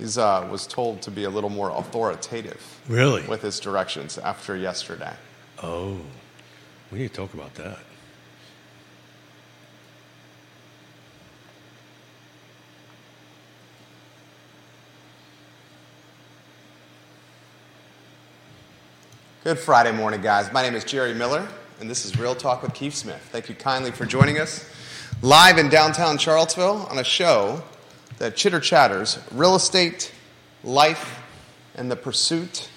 He's uh, was told to be a little more authoritative Really? with his directions after yesterday. Oh, we need to talk about that. Good Friday morning, guys. My name is Jerry Miller, and this is Real Talk with Keith Smith. Thank you kindly for joining us live in downtown Charlottesville on a show that chitter chatters real estate, life, and the pursuit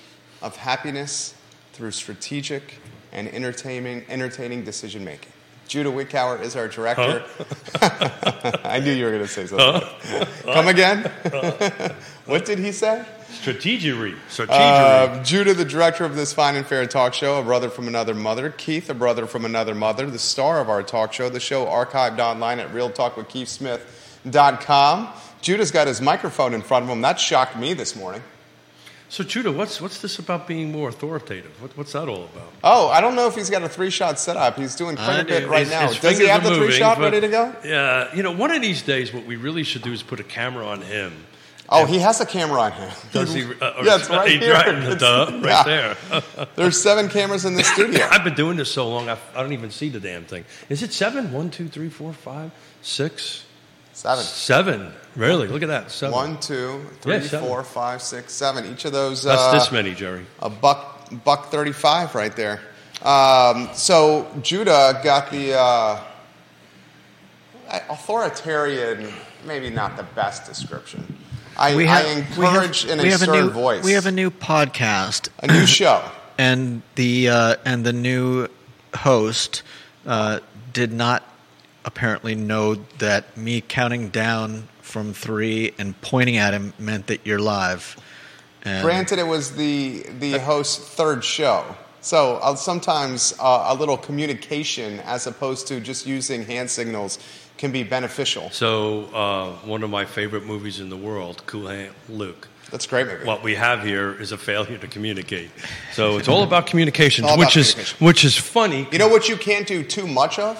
of happiness through strategic and entertaining, entertaining decision making. Judah Wickower is our director. I knew you were going to say something. Come again? what did he say? Strategery. Strategery. Uh, Judah, the director of this fine and fair talk show, a brother from another mother. Keith, a brother from another mother, the star of our talk show. The show archived online at realtalkwithkeithsmith.com. Judah's got his microphone in front of him. That shocked me this morning. so, Judah, what's, what's this about being more authoritative? What, what's that all about? Oh, I don't know if he's got a three shot setup. He's doing quite a bit right His- now. his Does he have the three shot ready to go? Yeah, you know, one of these days, what we really should do is put a camera on him. Oh, he has a camera on him. Does he? Uh, yeah, it's right here. Right, in the It's- duh, right yeah. there. There's seven cameras in the studio. I've been doing this so long, I, I don't even see the damn thing. Is it seven? One, two, three, four, five, six, Seven. seven? Really? Look at that. Seven. One, two, three, Yeah, four, five, six, seven. Each of those. That's uh, this many, Jerry. a buck buck 35 right there um, so judah got the uh, authoritarian maybe not the best description i, We have, I we encourage have, in a we have stern a new, voice We have a new podcast, a new show and the uh, and the new host uh, did not apparently know that me counting down from three and pointing at him meant that you're live. And granted it was the the host's third show so uh, sometimes uh, a little communication as opposed to just using hand signals can be beneficial So, uh, one of my favorite movies in the world, Cool Hand Luke. that's a great movie What we have here is a failure to communicate. So it's all about communication, It's all about which is communication. which is funny. you know what you can't do too much of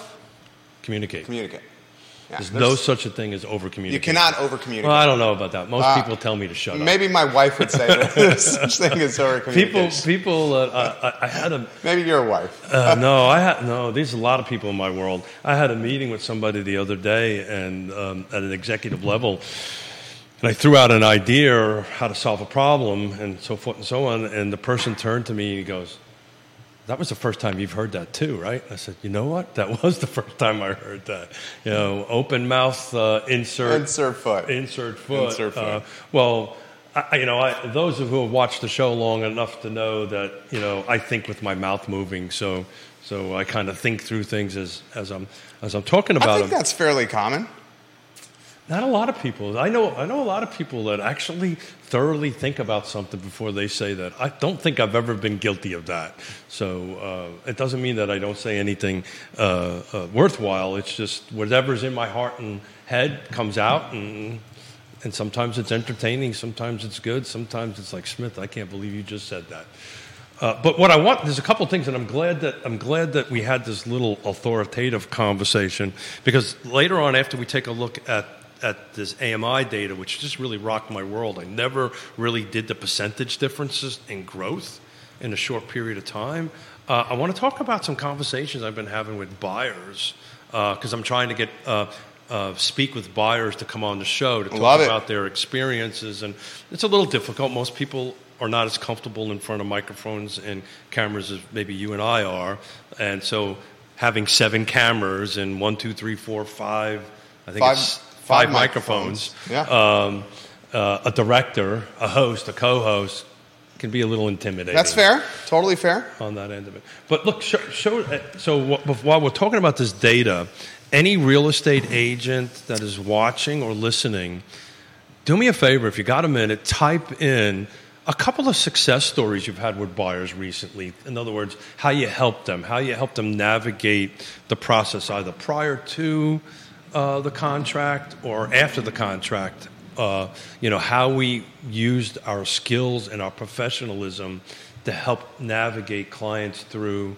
communicate. communicate yeah, There's there's- no such a thing as over you cannot over communicate Well, I don't know about that. Most Uh, people tell me to shut up. Maybe my wife would say that there's such thing as over People, communication. people. Uh, I, I had a Maybe your wife. uh, no. I had no. There's a lot of people in my world. I had a meeting with somebody the other day, and um, at an executive level, and I threw out an idea how to solve a problem, and so forth and so on. And the person turned to me and he goes, "That was the first time you've heard that too, right?" I said, "You know what? That was the first time I heard that. You know, open mouth uh, insert Insert foot. insert foot. Insert foot. Uh, well, I, you know, I, those of who have watched the show long enough to know that you know I think with my mouth moving, so so I kind of think through things as as I'm as I'm talking about. I think them. that's fairly common. Not a lot of people. I know. I know a lot of people that actually thoroughly think about something before they say that. I don't think I've ever been guilty of that. So uh, it doesn't mean that I don't say anything uh, uh, worthwhile. It's just whatever's in my heart and head comes out, and and sometimes it's entertaining, sometimes it's good, sometimes it's like Smith. I can't believe you just said that. Uh, but what I want, there's a couple things, and I'm glad that I'm glad that we had this little authoritative conversation because later on, after we take a look at at this AMI data, which just really rocked my world, I never really did the percentage differences in growth in a short period of time. Uh, I want to talk about some conversations I've been having with buyers because I'm trying to get. Uh, uh, speak with buyers to come on the show to talk Love it. about their experiences, and it's a little difficult. Most people are not as comfortable in front of microphones and cameras as maybe you and I are, and so having seven cameras and one, two, three, four, five, I think Five- it's five five, microphones. microphones. Yeah. Um, uh, a director, a host, a co-host can be a little intimidating That's fair. Totally fair. on that end of it. But look, show, show, uh, so while we're talking about this data, any real estate agent that is watching or listening, do me a favor if you got a minute, type in a couple of success stories you've had with buyers recently. In other words, how you helped them, how you helped them navigate the process either prior to uh, the contract or after the contract. Uh, you know how we used our skills and our professionalism to help navigate clients through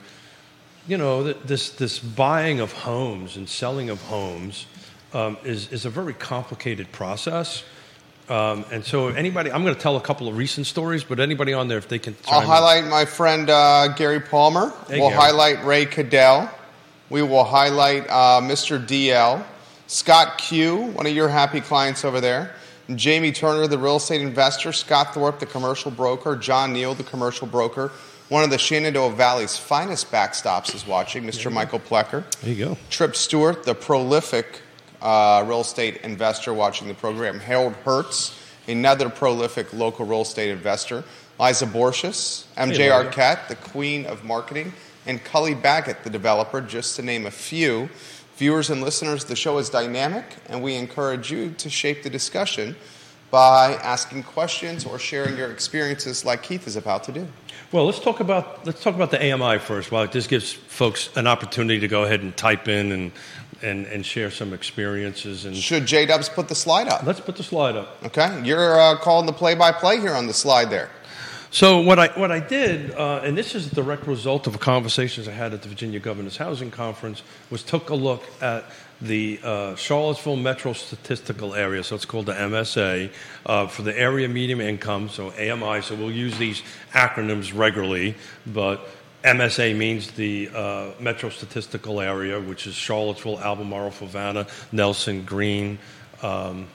you know, this, this buying of homes and selling of homes um, is, is a very complicated process. Um, and so, anybody, I'm going to tell a couple of recent stories, but anybody on there, if they can. I'll in. highlight my friend uh, Gary Palmer. Hey, we'll Gary. highlight Ray Cadell. We will highlight uh, Mr. DL. Scott Q, one of your happy clients over there. Jamie Turner, the real estate investor. Scott Thorpe, the commercial broker. John Neal, the commercial broker. One of the Shenandoah Valley's finest backstops is watching, Mr. Michael Plecker. There you go. Trip Stewart, the prolific uh, real estate investor watching the program. Harold Hertz, another prolific local real estate investor. Liza Borches, MJ Hey, Arquette, the queen of marketing. And Cully Baggett, the developer, just to name a few. Viewers and listeners, the show is dynamic, and we encourage you to shape the discussion by asking questions or sharing your experiences like Keith is about to do. Well, let's talk about let's talk about the AMI first. Well, this gives folks an opportunity to go ahead and type in and and, and share some experiences. And Should J Dubs put the slide up? let's put the slide up. Okay, you're uh, calling the play by play here on the slide there. So what I what I did, uh, and this is a direct result of conversations I had at the Virginia Governors Housing Conference, was took a look at the uh, Charlottesville Metro Statistical Area, so it's called the MSA, uh, for the area medium income, so AMI. So we'll use these acronyms regularly, but MSA means the uh, Metro Statistical Area, which is Charlottesville, Albemarle, Fluvanna, Nelson, Greene. Um,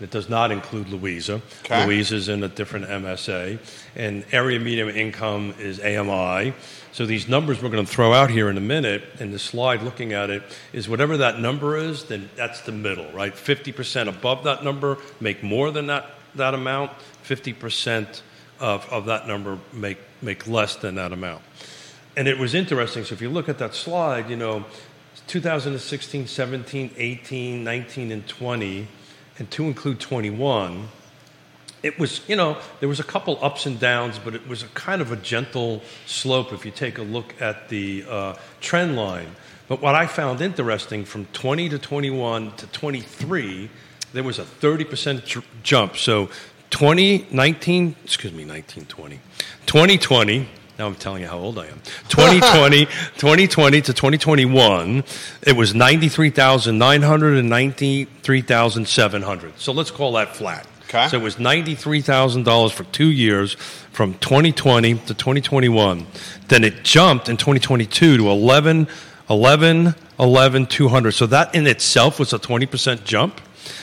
it does not include Louisa. Okay. Louisa is in a different MSA, and area medium income is AMI. So these numbers we're going to throw out here in a minute, and the slide looking at it is whatever that number is, then that's the middle, right? 50% above that number make more than that, that amount, 50% of, of that number make, make less than that amount. And it was interesting. So if you look at that slide, you know, 2016, 17, 18, 19, and 20, and to include 21, it was, you know, there was a couple ups and downs, but it was a kind of a gentle slope if you take a look at the uh, trend line. But what I found interesting from 20 to 21 to 23, there was a 30% j- jump. So 2019, excuse me, 1920, 2020, now I'm telling you how old I am. 2020, 2020 to 2021, it was 93,900 and 93,700. So let's call that flat. Okay. So it was $93,000 for two years from 2020 to 2021. Then it jumped in 2022 to 11, 11, 11, 200. So that in itself was a 20% jump.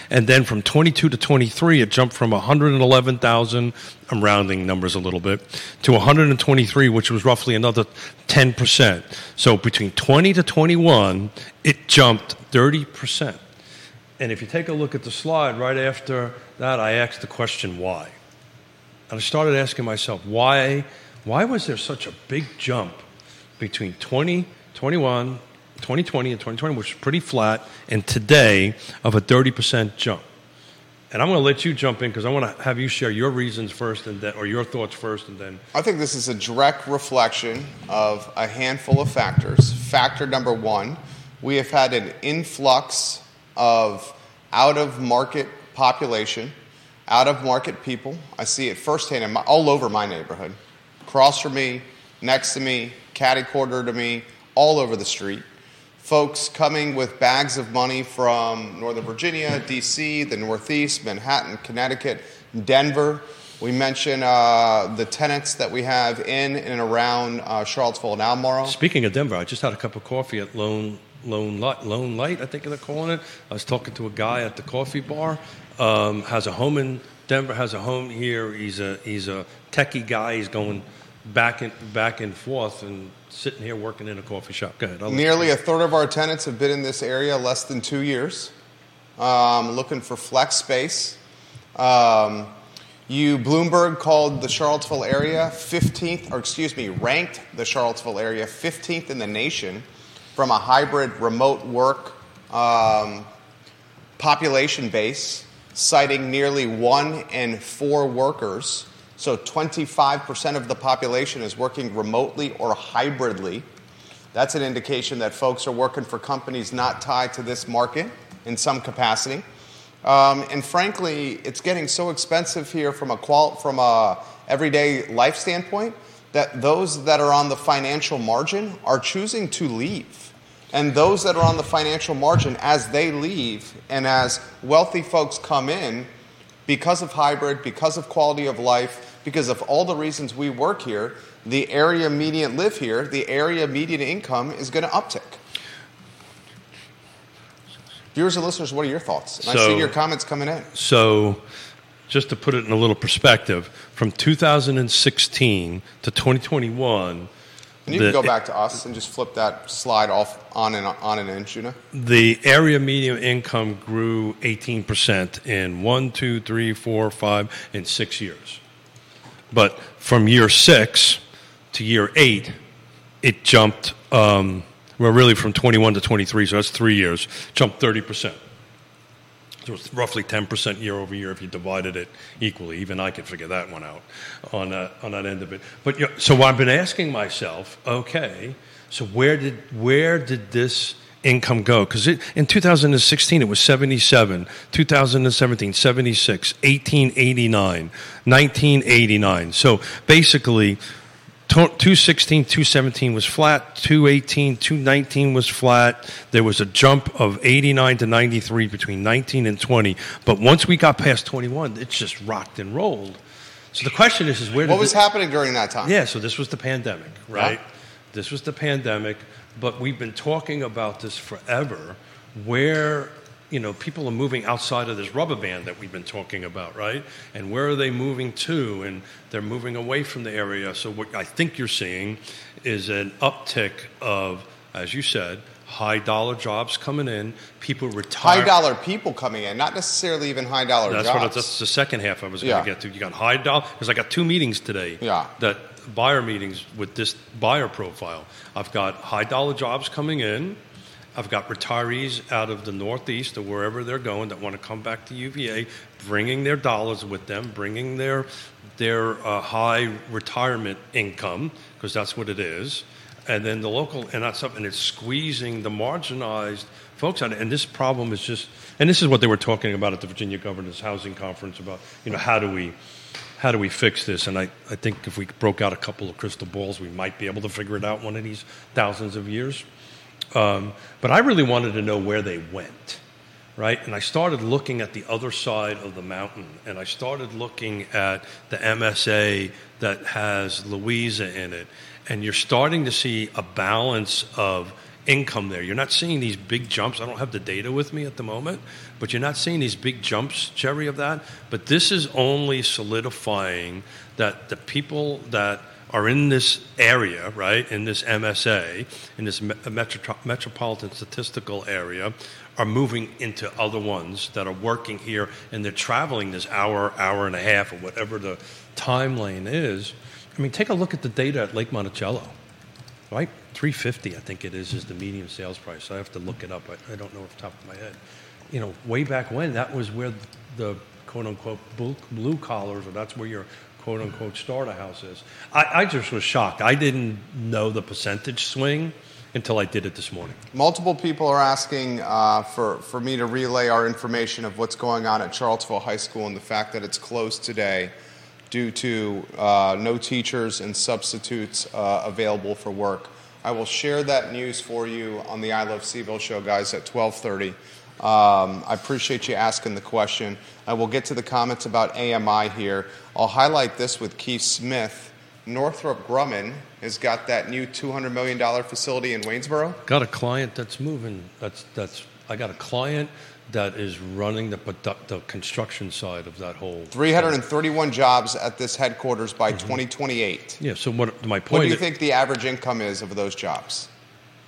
And then from 22 to 23, it jumped from 111,000, I'm rounding numbers a little bit, to 123, which was roughly another 10%. So between 20 to 21, it jumped 30%. And if you take a look at the slide right after that, I asked the question why. And I started asking myself, why, why was there such a big jump between 2021, 2020, and 2020, which was pretty flat, and today of a 30% jump? And I'm going to let you jump in because I want to have you share your reasons first, and then, or your thoughts first, and then I think this is a direct reflection of a handful of factors. Factor number one, we have had an influx of out of market population, out of market people. I see it firsthand my, all over my neighborhood. Across from me, next to me, catty corner to me, all over the street. Folks coming with bags of money from Northern Virginia, DC, the Northeast, Manhattan, Connecticut, Denver. We mentioned uh, the tenants that we have in and around uh, Charlottesville and Albemarle. Speaking of Denver, I just had a cup of coffee at Lone Lone Light, Lone Light, I think they're calling it. I was talking to a guy at the coffee bar. Um, has a home in Denver. Has a home here. He's a he's a techie guy. He's going back and back and forth and sitting here working in a coffee shop. Go ahead. Nearly a third of our tenants have been in this area less than two years, um, looking for flex space. Um, you, Bloomberg, called the Charlottesville area 15th, or excuse me, ranked the Charlottesville area 15th in the nation from a hybrid remote work um, population base, citing nearly one in four workers. So 25% of the population is working remotely or hybridly. That's an indication that folks are working for companies not tied to this market in some capacity. Um, and frankly, it's getting so expensive here from a qual- from a everyday life standpoint that those that are on the financial margin are choosing to leave. And those that are on the financial margin, as they leave and as wealthy folks come in, because of hybrid, because of quality of life, because of all the reasons we work here, the area median live here, the area median income is going to uptick. Viewers and listeners, what are your thoughts? And I see your comments coming in. So, just to put it in a little perspective, from 2016 to 2021, And you the, can go back to us and just flip that slide off on and on and in, Shuna. the area median income grew 18% in one, two, three, four, five, and six years. But from year six to year eight, it jumped, um, well, really from 21 to 23, so that's three years, jumped 30%. So it's roughly 10% year over year if you divided it equally. Even I could figure that one out on that, on that end of it. But you know, so I've been asking myself, okay, so where did where did this income go? Because in 2016 it was 77, 2017 76, 1889, 1989. So basically. 216, 217 was flat. 218, 219 was flat. There was a jump of 89 to 93 between 19 and 20. But once we got past 21, it just rocked and rolled. So the question is, is where did What was it- happening during that time? yeah, so this was the pandemic, right? Yeah. This was the pandemic, but we've been talking about this forever where you know people are moving outside of this rubber band that we've been talking about, right? And where are they moving to? And they're moving away from the area. So what I think you're seeing is an uptick of as you said, high dollar jobs coming in, people retire High dollar people coming in, not necessarily even high dollar that's jobs. what that's the second half I was going to get to. You got high dollar because I got two meetings today. Yeah. That buyer meetings with this buyer profile. I've got high dollar jobs coming in. I've got retirees out of the Northeast or wherever they're going that want to come back to UVA, bringing their dollars with them, bringing their their uh, high retirement income because that's what it is. And then the local, and that's something that's squeezing the marginalized folks out. And this problem is just, and this is what they were talking about at the Virginia Governors Housing Conference about, you know, how do we, how do we fix this? And I, I think if we broke out a couple of crystal balls, we might be able to figure it out one of these thousands of years. Um, but I really wanted to know where they went, right? And I started looking at the other side of the mountain, and I started looking at the MSA that has Louisa in it, and you're starting to see a balance of income there. You're not seeing these big jumps. I don't have the data with me at the moment, but you're not seeing these big jumps, Jerry, of that. But this is only solidifying that the people that are in this area, right, in this MSA, in this metro- metropolitan statistical area, are moving into other ones that are working here and they're traveling this hour, hour and a half, or whatever the time lane is. I mean, take a look at the data at Lake Monticello, right? 350, I think it is, is the median sales price. I have to look it up. I, I don't know off the top of my head. You know, way back when, that was where the quote unquote blue, blue collars, or that's where your quote unquote starter house is. I, I just was shocked. I didn't know the percentage swing until I did it this morning. Multiple people are asking uh, for, for me to relay our information of what's going on at Charlottesville High School and the fact that it's closed today due to uh, no teachers and substitutes uh, available for work. I will share that news for you on the I Love CVille show, guys, at 1230. Um, I appreciate you asking the question. I will get to the comments about AMI here. I'll highlight this with Keith Smith. Northrop Grumman has got that new $200 million facility in Waynesboro. Got a client that's moving. That's that's. I got a client that is running the product, the construction side of that whole. 331 jobs at this headquarters by mm-hmm. 2028. Yeah. So what? My point. What do you think the average income is of those jobs?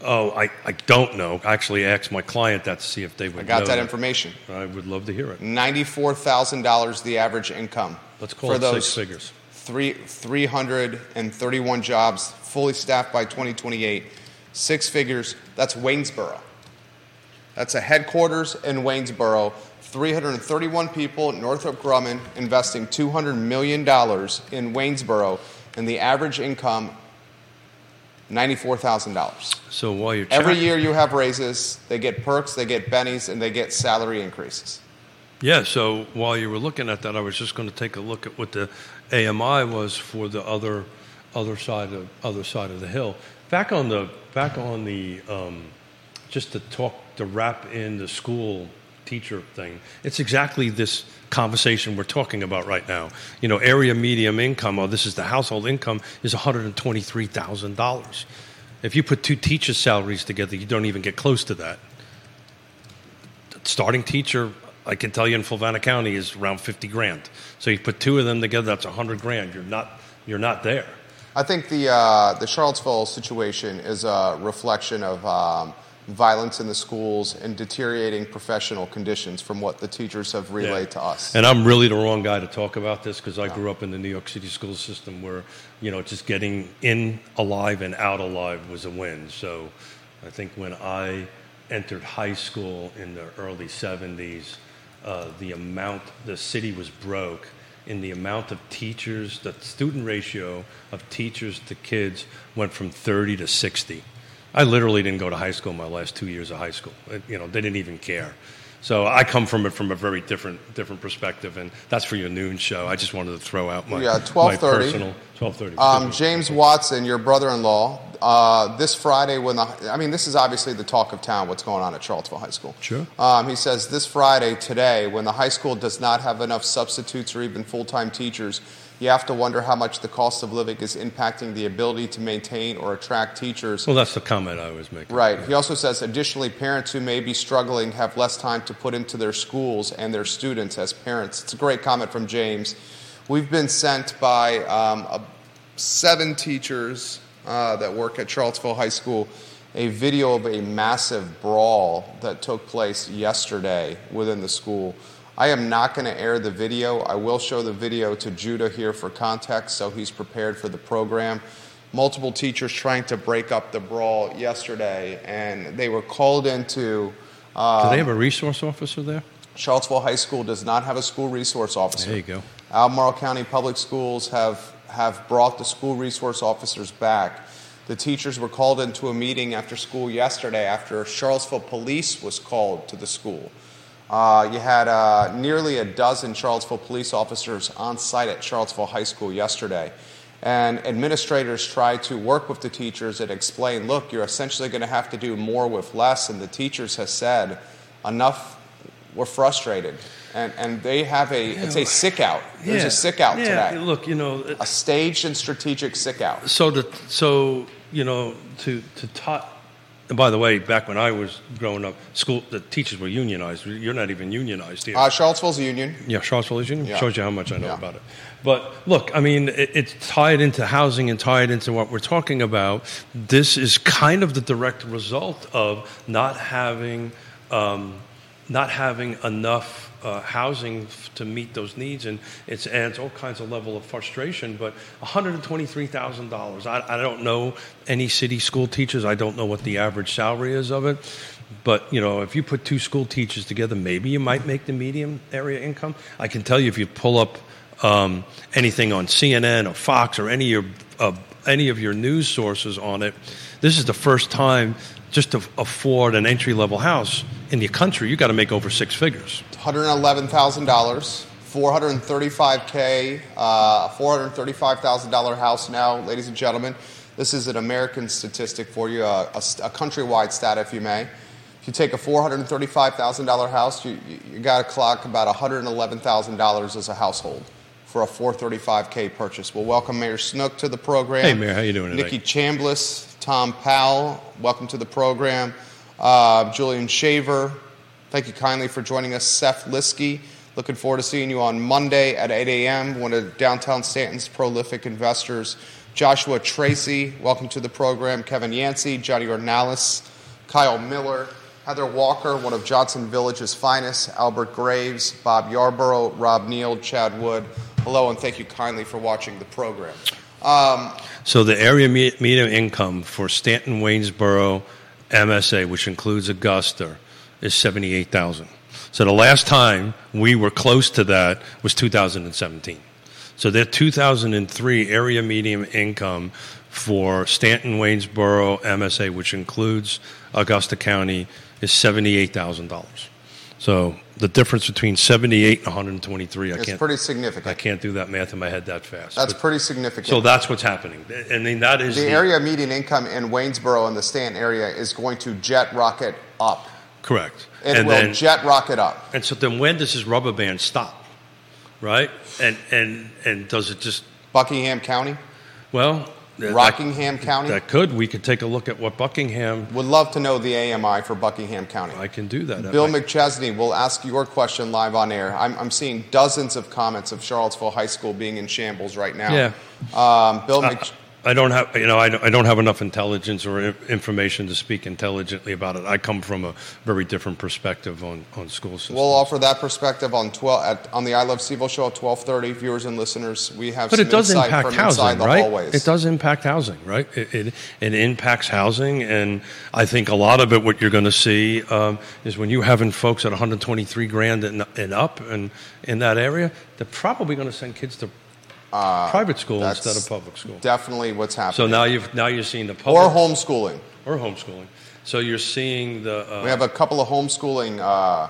Oh, I, I don't know. I actually asked my client that to see if they would. I got know that information. I would love to hear it. $94,000 the average income. Let's call for it those six figures. Three, 331 jobs, fully staffed by 2028. Six figures. That's Waynesboro. That's a headquarters in Waynesboro. 331 people, Northrop Grumman investing $200 million in Waynesboro, and the average income, $94,000. So while you're Every year you have raises, they get perks, they get bennies, and they get salary increases. Yeah. So while you were looking at that, I was just going to take a look at what the AMI was for the other other side of other side of the hill. Back on the back on the um, just to talk to wrap in the school teacher thing. It's exactly this conversation we're talking about right now. You know, area medium income, or this is the household income, is $123,000. If you put two teachers' salaries together, you don't even get close to that. Starting teacher, I can tell you in Fluvanna County, is around 50 grand. So you put two of them together, that's 100 grand. You're not, you're not there. I think the, uh, the Charlottesville situation is a reflection of um, violence in the schools and deteriorating professional conditions from what the teachers have relayed Yeah. to us. And I'm really the wrong guy to talk about this because I grew up in the New York City school system where, you know, just getting in alive and out alive was a win. So I think when I entered high school in the early 70s, uh, the amount, the city was broke in the amount of teachers, the student ratio of teachers to kids went from 30 to 60. I literally didn't go to high school my last two years of high school. It- you know, they didn't even care. So I come from it from a very different different perspective, and that's for your noon show. I just wanted to throw out my, Yeah, my 12:30. personal twelve thirty. Um, James Watson, your brother-in-law, uh, this Friday when the I mean this is obviously the talk of town. What's going on at Charlottesville High School? Sure. Um, he says this Friday today when the high school does not have enough substitutes or even full-time teachers, you have to wonder how much the cost of living is impacting the ability to maintain or attract teachers. well, that's the comment I was making. Right. He also says additionally, parents who may be struggling have less time to put into their schools and their students as parents. It's a great comment from James. We've been sent by um, a, seven teachers uh, that work at Charlottesville High School a video of a massive brawl that took place yesterday within the school. I am not going to air the video. I will show the video to Judah here for context so he's prepared for the program multiple teachers trying to break up the brawl yesterday, and they were called into. Do Uh, they have a resource officer there? Charlottesville High School does not have a school resource officer. There you go. Albemarle County Public Schools have, have brought the school resource officers back. The teachers were called into a meeting after school yesterday after Charlottesville police was called to the school. Uh, you had uh, nearly a dozen Charlottesville police officers on site at Charlottesville High School yesterday. And administrators tried to work with the teachers and explain look, you're essentially going to have to do more with less. And the teachers have said, enough, we're frustrated. And, and they have a, it's a sick out. There's a sick out yeah, today. Look, you know, A staged and strategic sick out. so the so you know to to ta- and by the way, back when I was growing up, school the teachers were unionized. You're not even unionized here. Uh, Charlottesville's a union. Yeah, Charlottesville is union. Yeah. Shows you how much I know Yeah. about it. But look, I mean, it, it's tied into housing and tied into what we're talking about. This is kind of the direct result of not having, um, not having enough uh, housing f- to meet those needs, and it's adds all kinds of level of frustration. But one hundred and twenty-three thousand dollars. I, I don't know any city school teachers. I don't know what the average salary is of it. But you know, if you put two school teachers together, maybe you might make the medium area income. I can tell you, if you pull up um, anything on CNN or Fox or any of your uh, any of your news sources on it, this is the first time just to afford an entry level house in the country, you got to make over six figures. $111,000, 435K, uh, $435,000 house now, ladies and gentlemen. This is an American statistic for you, a, a, a countrywide stat, if you may. If you take a $435,000 house, you, you, you got to clock about $111,000 as a household for a 435K purchase. We'll welcome Mayor Snook to the program. Hey, Mayor, how you doing Nikki tonight? Chambliss, Tom Powell, welcome to the program. Uh, Julian Shaver, thank you kindly for joining us. Seth Liskey, looking forward to seeing you on Monday at 8 a.m. One of downtown Staunton's prolific investors. Joshua Tracy, welcome to the program. Kevin Yancey, Johnny Ornalis, Kyle Miller, Heather Walker, one of Johnson Village's finest, Albert Graves, Bob Yarborough, Rob Neal, Chad Wood. Hello, and thank you kindly for watching the program. Um, So the area median income for Staunton, Waynesboro, MSA, which includes Augusta, is seventy-eight thousand. So the last time we were close to that was 2017. So their 2003 area median income for Staunton, Waynesboro, MSA, which includes Augusta County, is seventy-eight thousand dollars. So the difference between 78 and 123, I it's can't, pretty significant. I can't do that math in my head that fast. That's But- pretty significant. so that's what's happening. I mean, that is the area median income in Waynesboro and the Staunton area is going to jet rocket up. Correct. It and will then, jet rocket up. and so then when does this rubber band stop? Right? And and and does it just Buckingham County, well that- Rockingham County. That could. We could take a look at what Buckingham. Would love to know the AMI for Buckingham County. I can do that. Bill I- McChesney will ask your question live on air. I'm, I'm seeing dozens of comments of Charlottesville High School being in shambles right now. Yeah. Um, Bill I, Mc, I don't have, you know, I don't, I don't have enough intelligence or information to speak intelligently about it. I come from a very different perspective on, on school systems. we'll offer that perspective on 12 at, on the I Love CVille show at 12:30. Viewers and listeners, we have but some it does impact housing, right? hallways. It does impact housing, right? It, it, it impacts housing, and I think a lot of it, what you're going to see, um, is when you're having folks at 123 grand and, and up, and in that area, they're probably going to send kids to private school Uh, That's instead of public school. Definitely what's happening. So now you've now you're seeing the public or homeschooling. or homeschooling. So you're seeing the uh, We have a couple of homeschooling uh,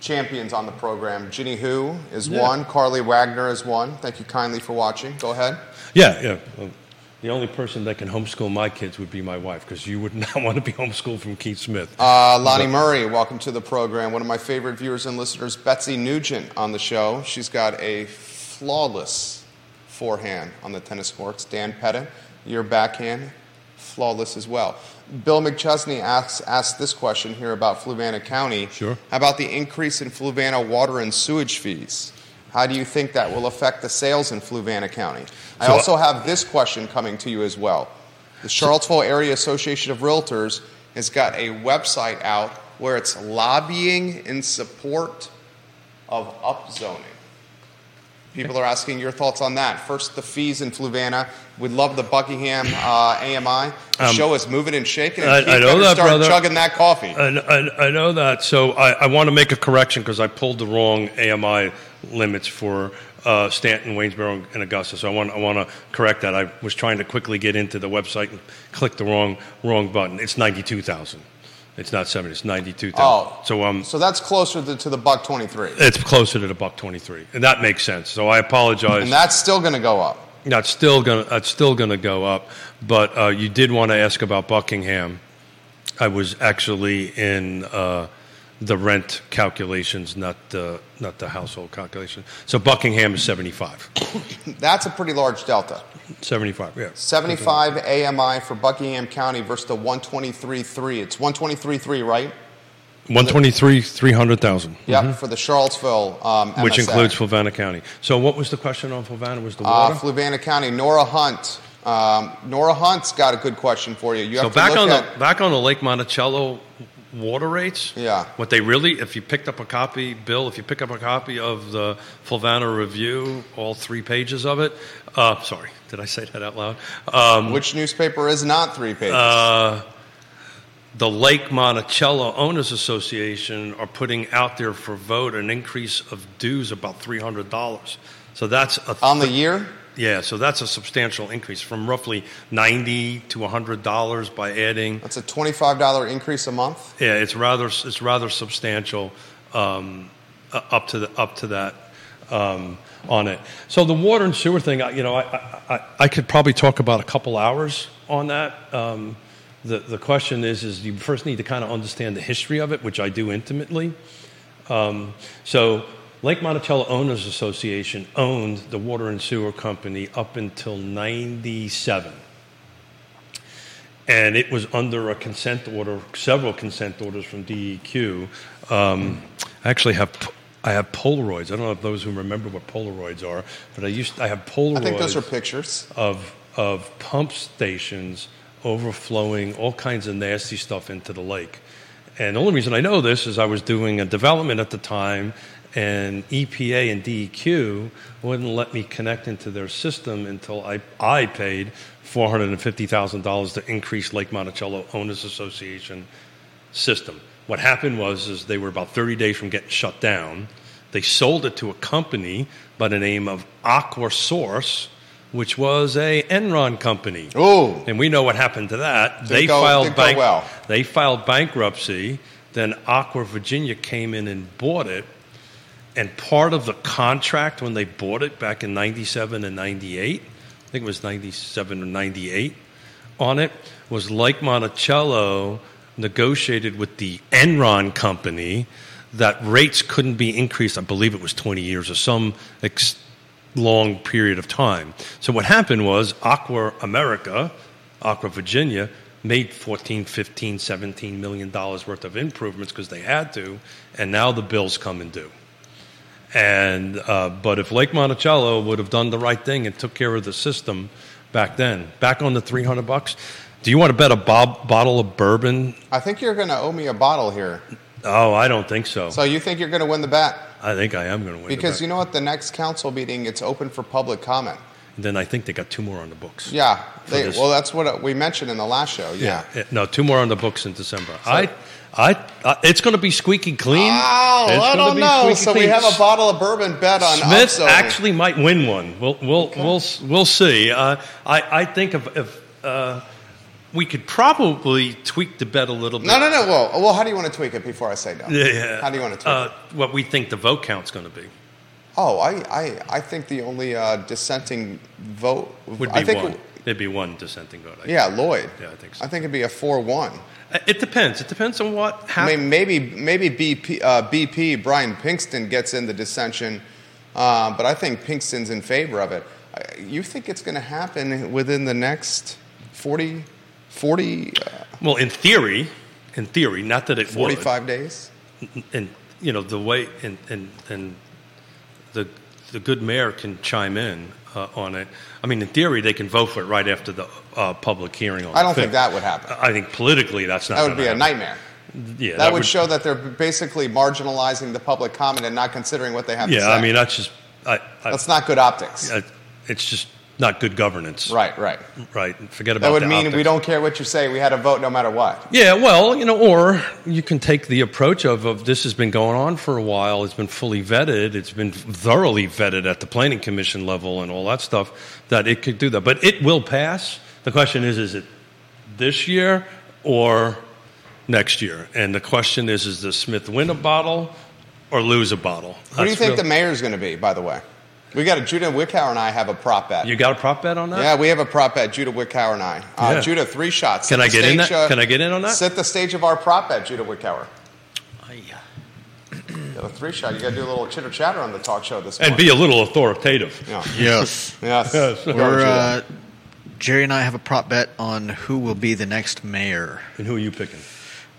champions on the program. Ginny Hu is Yeah. one. Carly Wagner is one. Thank you kindly for watching. Go ahead. yeah yeah. Well, the only person that can homeschool my kids would be my wife because you would not want to be homeschooled from Keith Smith. Uh, Lonnie Murray, welcome to the program. One of my favorite viewers and listeners, Betsy Nugent, on the show. She's got a flawless forehand on the tennis courts. Dan Pettit, your backhand, flawless as well. Bill McChesney asks, asks this question here about Fluvanna County. Sure. How about the increase in Fluvanna water and sewage fees? How do you think that will affect the sales in Fluvanna County? I So- also have this question coming to you as well. The Charlottesville Area Association of Realtors has got a website out where it's lobbying in support of upzoning. People are asking your thoughts on that. First, the fees in Fluvanna. We'd love the Buckingham uh, AMI. The Um, show is moving and shaking. And I- Keith I know that, start brother. chugging that coffee. I, I, I know that. So I, I want to make a correction because I pulled the wrong AMI limits for uh, Staunton, Waynesboro, and Augusta. So I want I want to correct that. I was trying to quickly get into the website and click the wrong wrong button. It's ninety two thousand. It's not seventy. It's ninety two thousand. Oh. So um, So that's closer to, to the buck 23. it's closer to the buck twenty three, and that makes sense. So I apologize. And that's still going to go up. That's still gonna that's still gonna go up. But uh, you did want to ask about Buckingham. I was actually in uh, the rent calculations, not the not the household calculation. So Buckingham is 75. That's a pretty large delta. 75, yeah. 75 AMI for Buckingham County versus the one twenty three It's one twenty three right? 123, 300,000. Yep, for the Charlottesville um, Mm-hmm. Which includes Fluvanna County. So, what was the question on Fluvanna? Was the Uh, water? Fluvanna County, Nora Hunt. Um, Nora Hunt's got a good question for you. You so have to back look on at the back on the Lake Monticello water rates. Yeah. What they really, if you picked up a copy, Bill, if you pick up a copy of the Fluvanna review, all three pages of it. Uh, sorry, did I say that out loud? Um, which newspaper is not three pages. uh, the Lake Monticello Owners Association are putting out there for vote an increase of dues about three hundred dollars. So that's a on the year? Yeah, so that's a substantial increase from roughly ninety to hundred dollars by adding That's a $25 increase a month. yeah, it's rather it's rather substantial um, up to the up to that um, on it. So the water and sewer thing, you know, I, I, I- I could probably talk about a couple hours on that. Um, the the question is, is you first need to kind of understand the history of it, which I do intimately. Um, so Lake Monticello Owners Association owned the water and sewer company up until '97 and it was under a consent order, several consent orders from DEQ. Um, I actually have I have Polaroids. I don't know if those who remember what Polaroids are, but I used I have Polaroids I think those are pictures. of of pump stations overflowing all kinds of nasty stuff into the lake. And the only reason I know this is I was doing a development at the time, and EPA and DEQ wouldn't let me connect into their system until I, I paid $450,000 to increase Lake Monticello Owners Association system. What happened was is they were about 30 days from getting shut down. They sold it to a company by the name of Aquasource, which was a Enron company. Oh, And we know what happened to that. they go- filed bank- well. They filed bankruptcy. Then Aqua Virginia came in and bought it. And part of the contract when they bought it back in 97 and 98, I think it was 97 or 98, on it was Lake Monticello negotiated with the Enron company that rates couldn't be increased. I believe it was 20 years or some ex- long period of time. So what happened was Aqua America, Aqua Virginia, made 14, 15, 17 million dollars worth of improvements because they had to, and now the bills come and due. And uh, but if Lake Monticello would have done the right thing and took care of the system back then, back on the 300 bucks. Do you want to bet a bob, bottle of bourbon? I think you're going to owe me a bottle here. Oh, I don't think so. So you think you're going to win the bet? I think I am going to win the Because you know what? The next council meeting, it's open for public comment. then I think they got two more on the books. Yeah. They, well, that's what we mentioned in the last show. Yeah. Uh, No, two more on the books in December. I, I, I, it's going to be squeaky clean. Oh, It's I don't know. So we have a bottle of bourbon bet on Smith actually might win one. We'll we'll we'll we'll see. Uh, I I think if, if uh, we could probably tweak the bet a little bit. No, no, no. Well, well, how do you want to tweak it before I say no? Yeah, yeah. How do you want to tweak Uh, it? what we think the vote count's going to be Oh, I, I, I think the only uh, dissenting vote would be I think, one. There'd be one dissenting vote. I Yeah, Lloyd. Yeah, I think so. I think it'd be a four-one. Uh, It depends. It depends on what I mean, maybe maybe BP, uh, BP Brian Pinkston gets in the dissension, uh, but I think Pinkston's in favor of it. You think it's going to happen within the next 40, 40 uh, well, in theory, in theory, not that it would. 45 days? and you know the way and and and the the good mayor can chime in uh, on it. I mean, in theory, they can vote for it right after the uh, public hearing. On I don't think that would happen. I think politically, that's not. That would be a nightmare. Yeah, That, would, show that they're basically marginalizing the public comment and not considering what they have to Yeah, say. I mean, that's just. I, I, that's not good optics. I- it's just not good governance. right, right. Right. Forget about That That would the mean we don't care what you say. We had a vote no matter what. Yeah, well, you know, or you can take the approach of, of this has been going on for a while. It's been fully vetted. It's been thoroughly vetted at the planning commission level and all that stuff. That it could do that, but it will pass. The question is, is it this year or next year? And the question is, is does Smith win a bottle or lose a bottle? Who do you think the mayor's going to be, by the way? We got a Judah Wickower and I have a prop bet. You got a prop bet on that? yeah, we have a prop bet, Judah Wickower and I. Uh, Yeah. Judah, three shots. Can Set I get in that? uh, Can I get in on that? Set the stage of our prop bet, Judah Wickower. Aye. You got a three shot. You got to do a little chitter chatter on the talk show this And morning. be a little authoritative. Yeah. Yes. Yes. Yes. We're, uh, Jerry and I have a prop bet on who will be the next mayor. And who are you picking?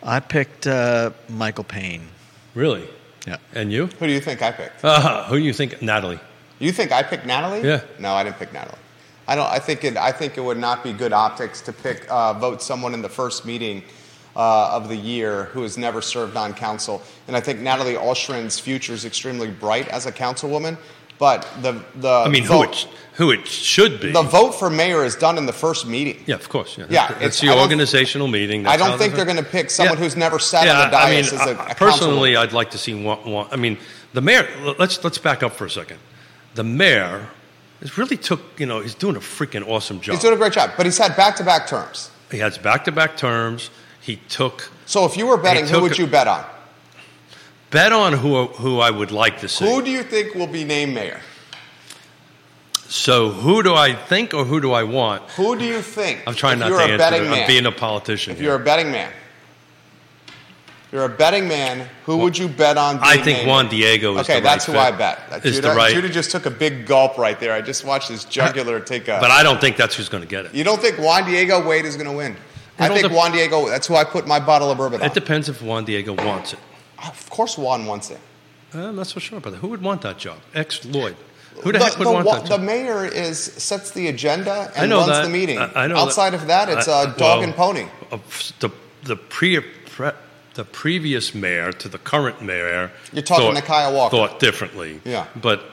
I picked uh, Michael Payne. Really? Yeah. And you? Who do you think I picked? Uh, who do you think? Natalie. You think I picked Natalie? Yeah. No, I didn't pick Natalie. I don't. I think it. I think it would not be good optics to pick uh, vote someone in the first meeting uh, of the year who has never served on council. And I think Natalie Oschrin's future is extremely bright as a councilwoman. But the the I mean, who vote, it, who it should be. the vote for mayor is done in the first meeting. yeah, of course. Yeah, Yeah, That's it's- the I organizational meeting. I That's how don't think they- they're going to pick someone Yeah. who's never sat yeah, on the I mean, dais as a, I- a personally. I'd like to see one, one. I mean, the mayor. Let's let's back up for a second. The mayor has really took. You know, he's doing a freaking awesome job. He's doing a great job, but he's had back-to-back terms. he has back-to-back terms. He took So if you were betting, who would you bet on? bet on who who I would like to see. Who do you think will be named mayor? so who do I think or who do I want? Who do you think? I'm trying not you're to a answer. betting that. man, I'm being a politician. If here. you're a betting man, you're a betting man. Who would you bet on? I think named Juan? Diego is Okay, the that's right who I bet. That Is Judah, the right- Judah just took a big gulp right there. I just watched his jugular take a. But I don't think that's who's going to get it. you don't think Juan Diego Wade is going to win? I think dep- Juan Diego. That's who I put my bottle of bourbon on. It depends if Juan Diego wants it. of course, Juan wants it. I'm not so sure about that. Who would want that job? Ex Lloyd. Who the, the, heck would the want wa- that the mayor is sets the agenda I and know runs that. the meeting. I, I know Outside that. of that, it's I- a dog well, and pony. uh, the the pre, pre the previous mayor to the current mayor. You're talking thought, to Kyle Walker. Thought differently. Yeah. But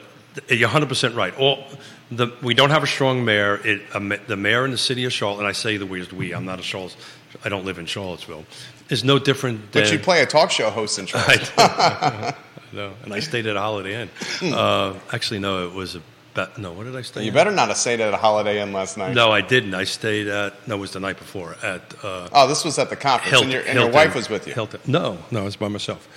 you're 100 percent right. All the we don't have a strong mayor. It, a, the mayor in the city of Charlotte, and I say the word we. I'm not a Charlotte. I don't live in Charlottesville. Is no different than. But you play a talk show host in Charlotte. I know, and I stayed at a Holiday Inn. Uh, actually, no, it was a. Be- no, what did I stay? you at? better not have stayed at a Holiday Inn last night. No, I didn't. I stayed at. No, it was the night before at. Uh, Oh, this was at the conference, Hilton, and, your, and Hilton, your wife was with you. Hilton. No, no, I was by myself.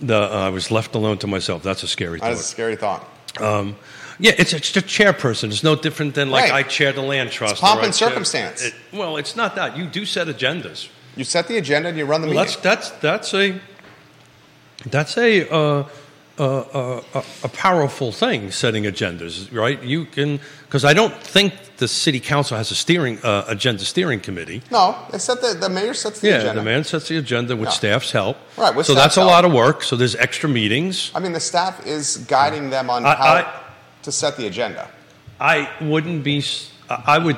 The, uh, I was left alone to myself. That's a scary That is a scary thought. Um, yeah, it's, it's a chairperson. It's no different than like Right. I chair the land trust. It's pomp and circumstance. it- well, it's not that. You do set agendas. You set the agenda and you run the Well, meeting. that's that's that's a that's a uh, uh, a- a powerful thing. Setting agendas, right? You can because I don't think the city council has a steering uh, agenda steering committee. no, they that the, mayor sets the yeah, agenda. the man sets the agenda with Yeah. staff's help. Right, with so that's staff's a lot of work. So there's extra meetings. I mean, the staff is guiding them on I- how I- to set the agenda. I wouldn't be. i would.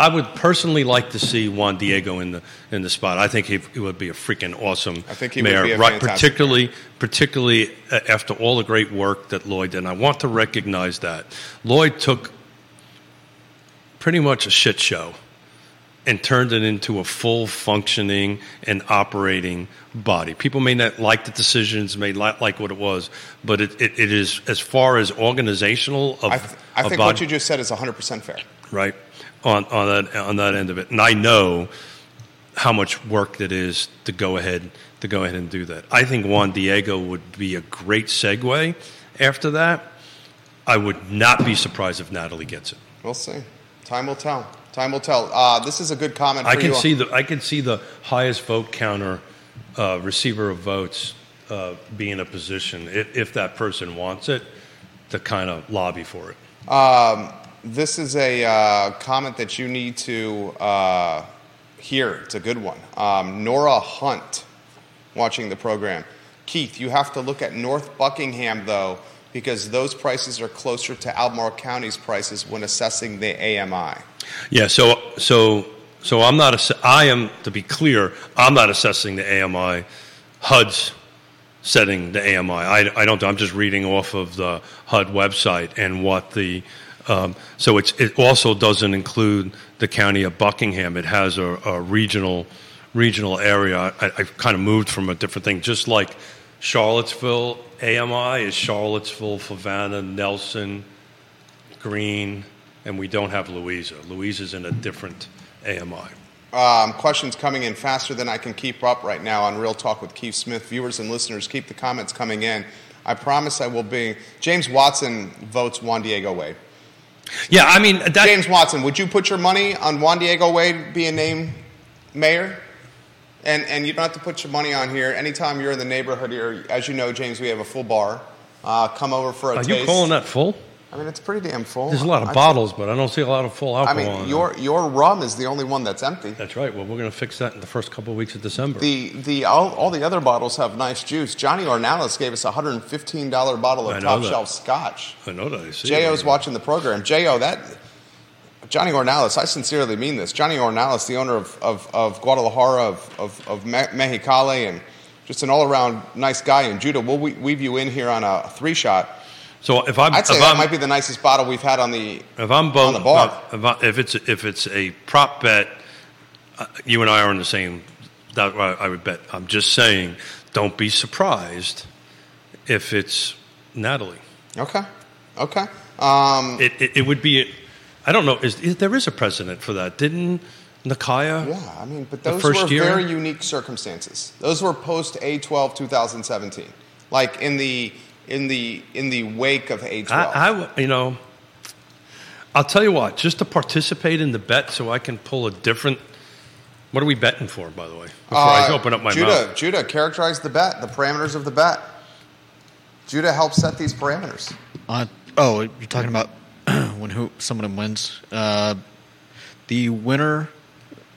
I would personally like to see Juan Diego in the in the spot. I think he, he would be a freaking awesome I think he would mayor, be a right? Particularly, particularly uh, after all the great work that Lloyd did. And I want to recognize that Lloyd took pretty much a shit show and turned it into a full functioning and operating body. People may not like the decisions, may not like what it was, but it, it, it is as far as organizational of I, th- I think body, what you just said is 100% fair. right on on that on that end of it, and I know how much work it is to go ahead to go ahead and do that. I think Juan Diego would be a great segue after that. I would not be surprised if Natalie gets it. We'll see. Time will tell. Time will tell. Uh, this is a good comment. I can see the I can see the highest vote counter uh, receiver of votes uh, be in a position if, if that person wants it to kind of lobby for it. Um, this is a uh, comment that you need to uh, hear. It's a good one. Um, Nora Hunt, watching the program. Keith, you have to look at North Buckingham, though, because those prices are closer to Albemarle County's prices when assessing the AMI. Yeah, so so so I'm not. Ass- I am to be clear. I'm not assessing the AMI. HUD's setting the AMI. I, I don't. I'm just reading off of the HUD website and what the. Um, so it also doesn't include the county of Buckingham. It has a, a regional regional area. I, I've kind of moved from a different thing, just like Charlottesville AMI is Charlottesville, Fluvanna, Nelson, Greene, and we don't have Louisa. Louisa's in a different AMI. Um, questions coming in faster than I can keep up right now on Real Talk with Keith Smith. Viewers and listeners, keep the comments coming in. I promise I will be. James Watson votes Juan Diego Wade. Yeah, I mean that. James Watson, would you put your money on Juan Diego Wade being named mayor? And and you don't have to put your money on here. Anytime you're in the neighborhood here, as you know, James, we have a full bar. Uh, come over for a are taste. you calling that full? I mean, it's pretty damn full. There's a lot of I- bottles, but I don't see a lot of full alcohol. I mean, your your rum is the only one that's empty. That's right. Well, we're going to fix that in the first couple of weeks of December. The the all, all the other bottles have nice juice. Johnny Ornalis gave us a hundred and fifteen dollar bottle of top that. shelf scotch. I know that. I see. Jo.'s watching the program. Jo, that Johnny Ornalis, I sincerely mean this. Johnny Ornalis, the owner of, of, of Guadalajara, of, of, of Mexicali, and just an all around nice guy in Judah. We'll we- weave you in here on a three shot. So if I'm, I'd say that I'm, might be the nicest bottle we've had on the. if I'm on the bar. If, I, if it's if it's a prop bet, uh, you and I are in the same. That I I would bet. I'm just saying, don't be surprised if it's Natalie. Okay. Okay. Um, It, it, it would be. I don't know. Is, is there is a precedent for that? Didn't Nikuyah? yeah, I mean, but those were year? very unique circumstances. Those were post A12 2017. Like in the in the in the wake of A12. I, I w- you know, I'll tell you what. Just to participate in the bet, so I can pull a different. What are we betting for, by the way? Before I Uh, open up my Judah, mouth. Judah, characterize the bet, the parameters of the bet. Judah helps set these parameters. Uh, oh, you're talking about when who someone wins. Uh, the winner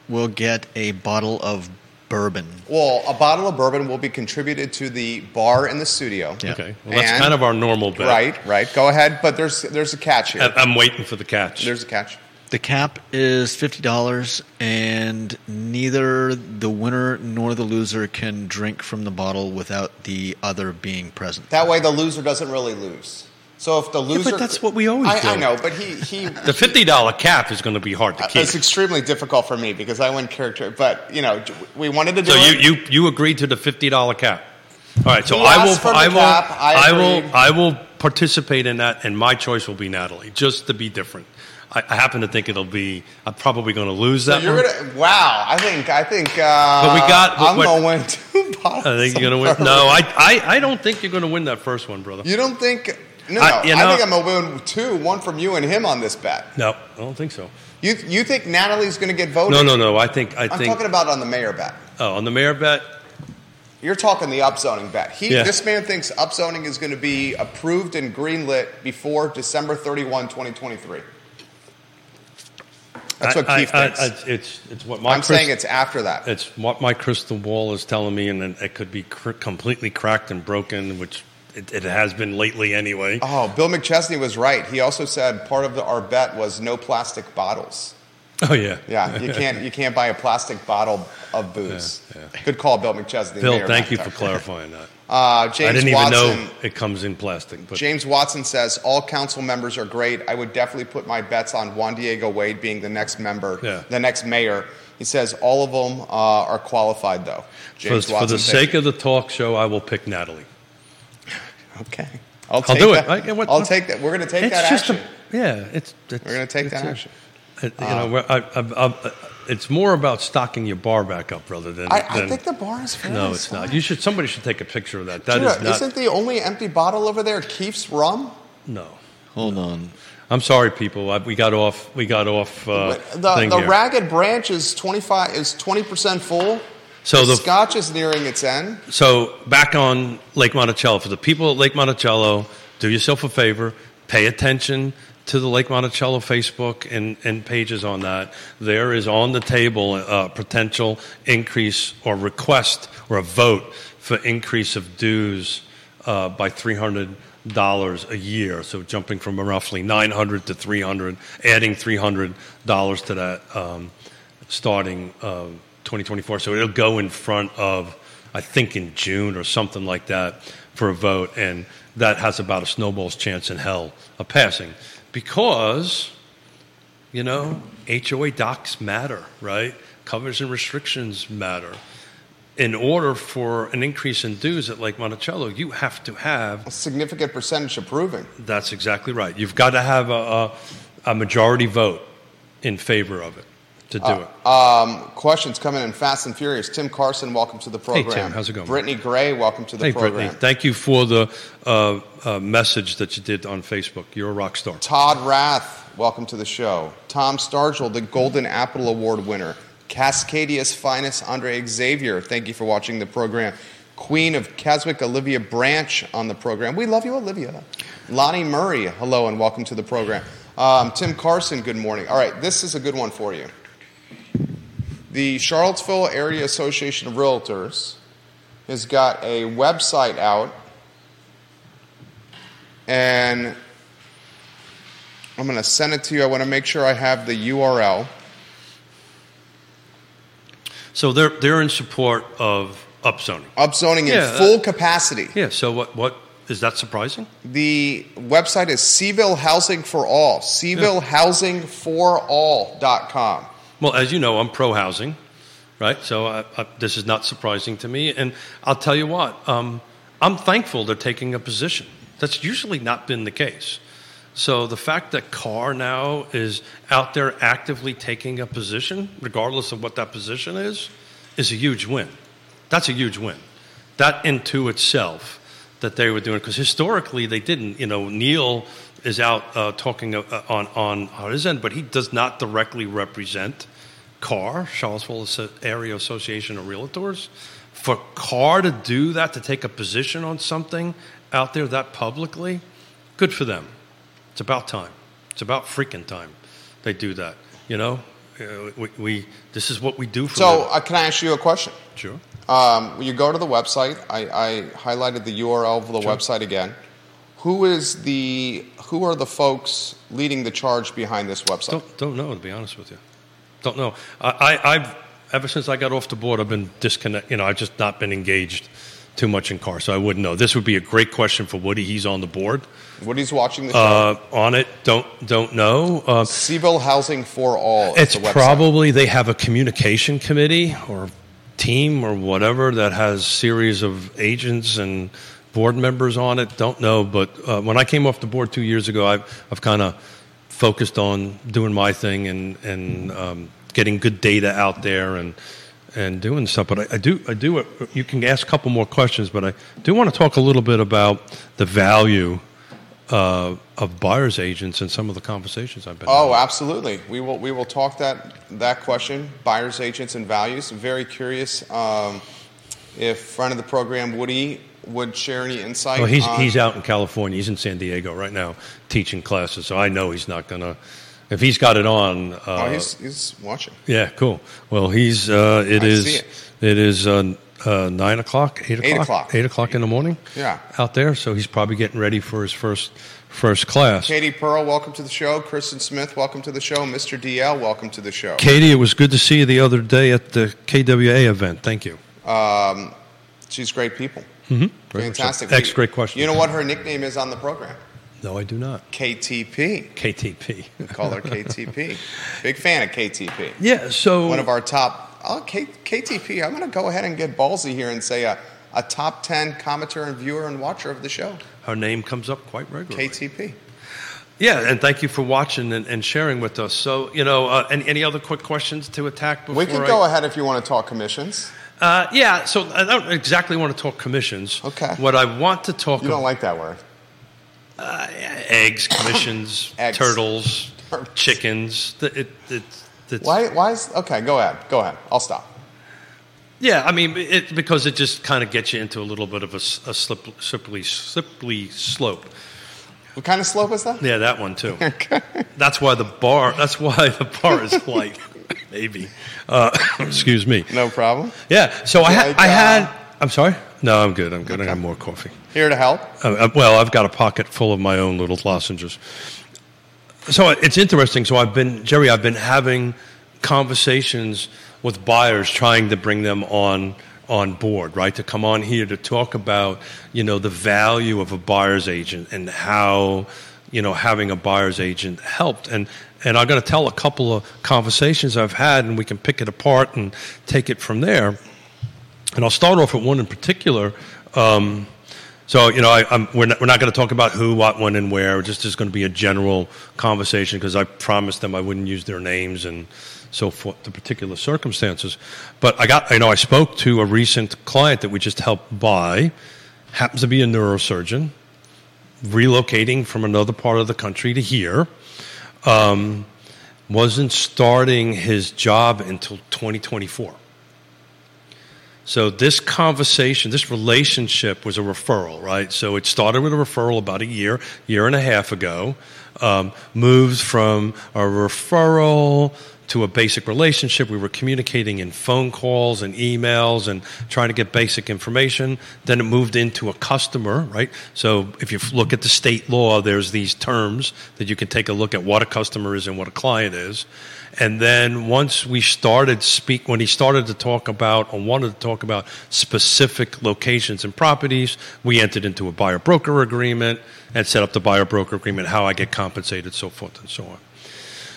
will get a bottle of bourbon. Well, a bottle of bourbon will be contributed to the bar in the studio. Yeah. Okay, well, that's And- kind of our normal bet. Right, right. Go ahead, but there's there's a catch here. I- I'm waiting for the catch. There's a catch. The cap is fifty dollars, and neither the winner nor the loser can drink from the bottle without the other being present. That way, the loser doesn't really lose. So if the loser, but that's what we always I, I know, but he he. the fifty dollar cap is going to be hard to keep. It's extremely difficult for me because I win character, but you know we wanted to do So it. you, you you agreed to the fifty dollar cap. All right, so He I will asked for the I will cap, I will. I will participate in that, and my choice will be Natalie, just to be different. I, I happen to think it'll be. I'm probably going to lose So that. you're one. gonna wow! I think I think. Uh, But we got- I'm gonna win two bottles. I think you're going to win. No, I, I I don't think you're going to win that first one, brother. You don't think? No, no. I- I, you know- think I'm gonna win two, one from you and him on this bet. No, I don't think so. You you think Natalie's going to get voted? No, no, no. I think I I'm think talking about on the mayor bet. oh, on the mayor bet. You're talking the upzoning bet. He, Yeah. This man thinks upzoning is going to be approved and greenlit before December 31, 2023. That's what I- Keith I- thinks. I- it's it's what my I'm saying it's after that. It's what my crystal ball is telling me, and it could be cr- completely cracked and broken, which it, it has been lately anyway. Oh, Bill McChesney was right. He also said part of the, our bet was no plastic bottles. Oh yeah, Yeah, you can't you can't buy a plastic bottle of booze. Yeah, Good call, Bill McChesney. Bill, Mayor thank you for clarifying that. Uh, James I didn't Watson, even know it comes in plastic, but James Watson says all council members are great. I would definitely put my bets on Juan Diego Wade being the next member, Yeah. the next mayor. He says all of them uh, are qualified though. for, James for Watson, the sake of the talk show, I will pick Natalie. Okay, I'll take do it. that. I- what- I'll what- take that. We're going to take it's that just action. a yeah. It's, it's We're going to take that a- action. it- you know, we're- I, I, I, it's more about stocking your bar back up rather than. I, I than- think the bar is fairly no, it's fine. not. You should. Somebody should take a picture of that. That Dude, is not. Isn't the only empty bottle over there Keith's rum? no. Hold on. I'm sorry, people. I, we got off. We got off. Uh, the thing the here. ragged branch is twenty five is twenty percent full. So the, the- scotch is nearing its end. So back on Lake Monticello for the people at Lake Monticello, do yourself a favor, pay attention to the Lake Monticello Facebook and, and pages on that. There is on the table a potential increase or request or a vote for increase of dues uh, by three hundred dollars a year. So jumping from roughly nine hundred to three hundred, adding three hundred dollars to that. Um, starting uh, 2024. So it'll go in front of, I think, in June or something like that for a vote, and that has about a snowball's chance in hell of passing because, you know, HOA docs matter, right? Covers and restrictions matter. In order for an increase in dues at Lake Monticello, you have to have A significant percentage approving. that's exactly right. You've got to have a, a, a majority vote in favor of it to do it. Um, questions coming in fast and furious. Tim Carson, welcome to the program. Hey, Tim, how's it going, Brittany Gray, welcome to the Hey, program. Brittany, thank you for the uh, uh, message that you did on Facebook. You're a rock star. Todd Rath, welcome to the show. Tom Stargell, the Golden Apple Award winner. Cascadia's finest, Andre Xavier, thank you for watching the program. Queen of Keswick, Olivia Branch on the program. We love you, Olivia. Lonnie Murray, hello and welcome to the program. Um, Tim Carson, good morning. All right, this is a good one for you. The Charlottesville Area Association of Realtors has got a website out, and I'm going to send it to you. I want to make sure I have the URL. So they're they're in support of upzoning. Upzoning in Yeah, uh, full capacity. Yeah. So what what is that surprising? The website is CVille Housing for All. CVilleHousingForAll.com. Well, as you know, I'm pro housing, right? So I, I, this is not surprising to me. And I'll tell you what, um, I'm thankful they're taking a position. That's usually not been the case. So the fact that CAR now is out there actively taking a position, regardless of what that position is, is a huge win. That's a huge win. That into itself, that they were doing, because historically they didn't. You know, Neil is out uh, talking uh, on on his end, but he does not directly represent CAR, Charlottesville Area Association of Realtors. For CAR to do that, to take a position on something out there that publicly, good for them. It's about time. It's about freaking time they do that. You know, Uh, we, we this is what we do for. So, uh, can I ask you a question? sure. Um, when you go to the website, I, I highlighted the URL of the Sure. website again. Who is the who are the folks leading the charge behind this website? Don't don't know to be honest with you. Don't know. I, I I've ever since I got off the board, I've been disconnect. You know, I've just not been engaged too much in CAR, so I wouldn't know. This would be a great question for Woody. He's on the board. Woody's watching the show. Uh, on it, don't don't know. Uh, CVille Housing for All. It's the probably they have a communication committee or team or whatever that has series of agents and board members on it. Don't know, but uh, when I came off the board two years ago, I've I've kind of focused on doing my thing and and um, getting good data out there and and doing stuff. But I, I do I do you can ask a couple more questions, but I do want to talk a little bit about the value uh, of buyers agents and some of the conversations I've been. Oh, having. absolutely. We will we will talk that that question. Buyers, agents, and values. I'm very curious um, if friend of the program Woody would share any insight. Well, he's on- he's out in California. He's in San Diego right now teaching classes. So I know he's not gonna. If he's got it on, uh, Oh, he's he's watching. yeah, cool. Well, he's uh, it is it. it is uh, uh, nine o'clock, eight o'clock, Eight o'clock. eight o'clock in the morning. Yeah. out there. So he's probably getting ready for his first first class. Katie Pearl, welcome to the show. Kristen Smith, welcome to the show. Mr. DL, welcome to the show. Katie, it was good to see you the other day at the KWA event. Thank you. Um, she's great people. Mm-hmm. Very much so. Fantastic. Ex, great question. You know what her nickname is on the program? No, I do not. KTP. KTP. We call her KTP. Big fan of KTP. yeah. So One of our top. Oh, K, KTP. I'm going to go ahead and get ballsy here and say a, a top 10 commenter and viewer and watcher of the show. her name comes up quite regularly. KTP. Yeah, and thank you for watching and, and sharing with us. So, you know, uh, any, any other quick questions to attack before We can I- go ahead if you want to talk commissions. Uh, yeah, so I don't exactly want to talk commissions. Okay. What I want to talk You don't about like that word. uh, eggs, commissions, Eggs. turtles, chickens. The- It, it, it's, Why? Why is okay? Go ahead. Go ahead. I'll stop. Yeah, I mean, it, because it just kind of gets you into a little bit of a, s- a slip, slippery, slippery slope. What kind of slope is that? Yeah, that one too. That's why the bar. That's why the bar is light. Maybe. Uh, excuse me. No problem. Yeah. So I, ha- I uh, had. I'm sorry. No, I'm good. I'm good. I got more coffee. Here to help. Uh, uh, well, I've got a pocket full of my own little lozenges. So it's interesting. So I've been Jerry. I've been having conversations with buyers, trying to bring them on on board, right? To come on here to talk about you know the value of a buyer's agent and how you know having a buyer's agent helped and. And I'm going to tell a couple of conversations I've had, and we can pick it apart and take it from there. And I'll start off with one in particular. Um, so, you know, I, we're not, not going to talk about who, what, when, and where. Just just going to be a general conversation because I promised them I wouldn't use their names and so forth, the particular circumstances. But I got, you know, I spoke to a recent client that we just helped buy, happens to be a neurosurgeon, relocating from another part of the country to here. Um, wasn't starting his job until 2024. So this conversation, this relationship was a referral, right? So it started with a referral about a year, year and a half ago. Um, moved from a referral to a basic relationship. We were communicating in phone calls and emails and trying to get basic information. Then it moved into a customer, right? So if you look at the state law, there's these terms that you can take a look at what a customer is and what a client is. And then once we started speak, when he started to talk about or wanted to talk about specific locations and properties, we entered into a buyer broker agreement and set up the buyer broker agreement, how I get compensated, so forth and so on.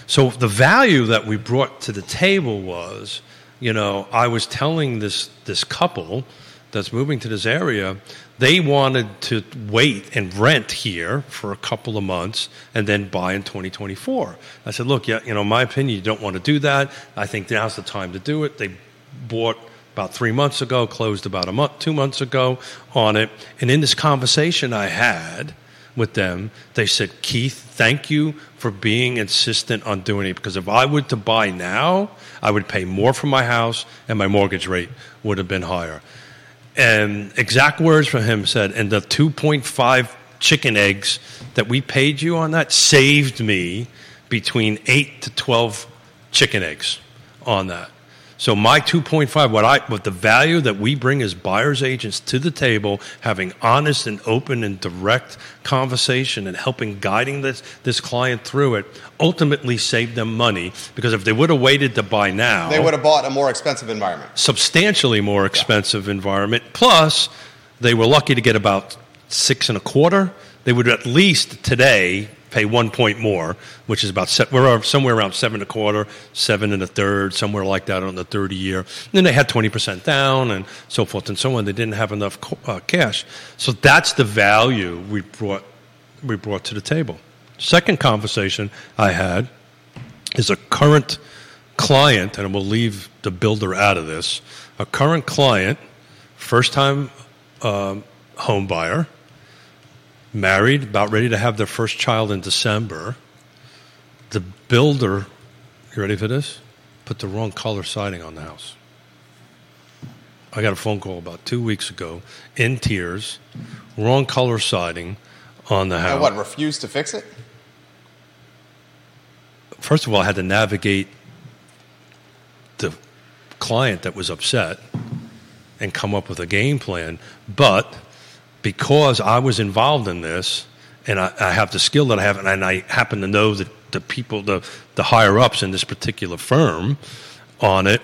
So the value that we brought to the table was, you know, I was telling this this couple that's moving to this area, they wanted to wait and rent here for a couple of months and then buy in 2024. I said, look, yeah, you know, my opinion, you don't want to do that. I think now's the time to do it. They bought about three months ago, closed about a month, two months ago on it. And in this conversation I had with them, they said, Keith, thank you for being insistent on doing it because if I were to buy now, I would pay more for my house and my mortgage rate would have been higher. And exact words from him said, and the 2.5 chicken eggs that we paid you on that saved me between 8 to 12 chicken eggs on that. So my 2.5, what I, what the value that we bring as buyers agents to the table, having honest and open and direct conversation and helping guiding this this client through it, ultimately saved them money because if they would have waited to buy now, They would have bought a more expensive environment. substantially more expensive environment. Plus, they were lucky to get about six and a quarter. They would at least today pay one point more, which is about se- we're somewhere around seven and a quarter, seven and a third, somewhere like that on the 30 year. And then they had 20% down and so forth and so on. They didn't have enough uh, cash. So that's the value we brought, we brought to the table. Second conversation I had is a current client, and we'll leave the builder out of this, a current client, first time um, home buyer, married, about ready to have their first child in December. The builder, you ready for this? Put the wrong color siding on the house. I got a phone call about two weeks ago in tears, wrong color siding on the house. And what, refused to fix it? First of all, I had to navigate the client that was upset and come up with a game plan. But because I was involved in this and I, I have the skill that I have, and I happen to know that the people, the, the higher ups in this particular firm on it,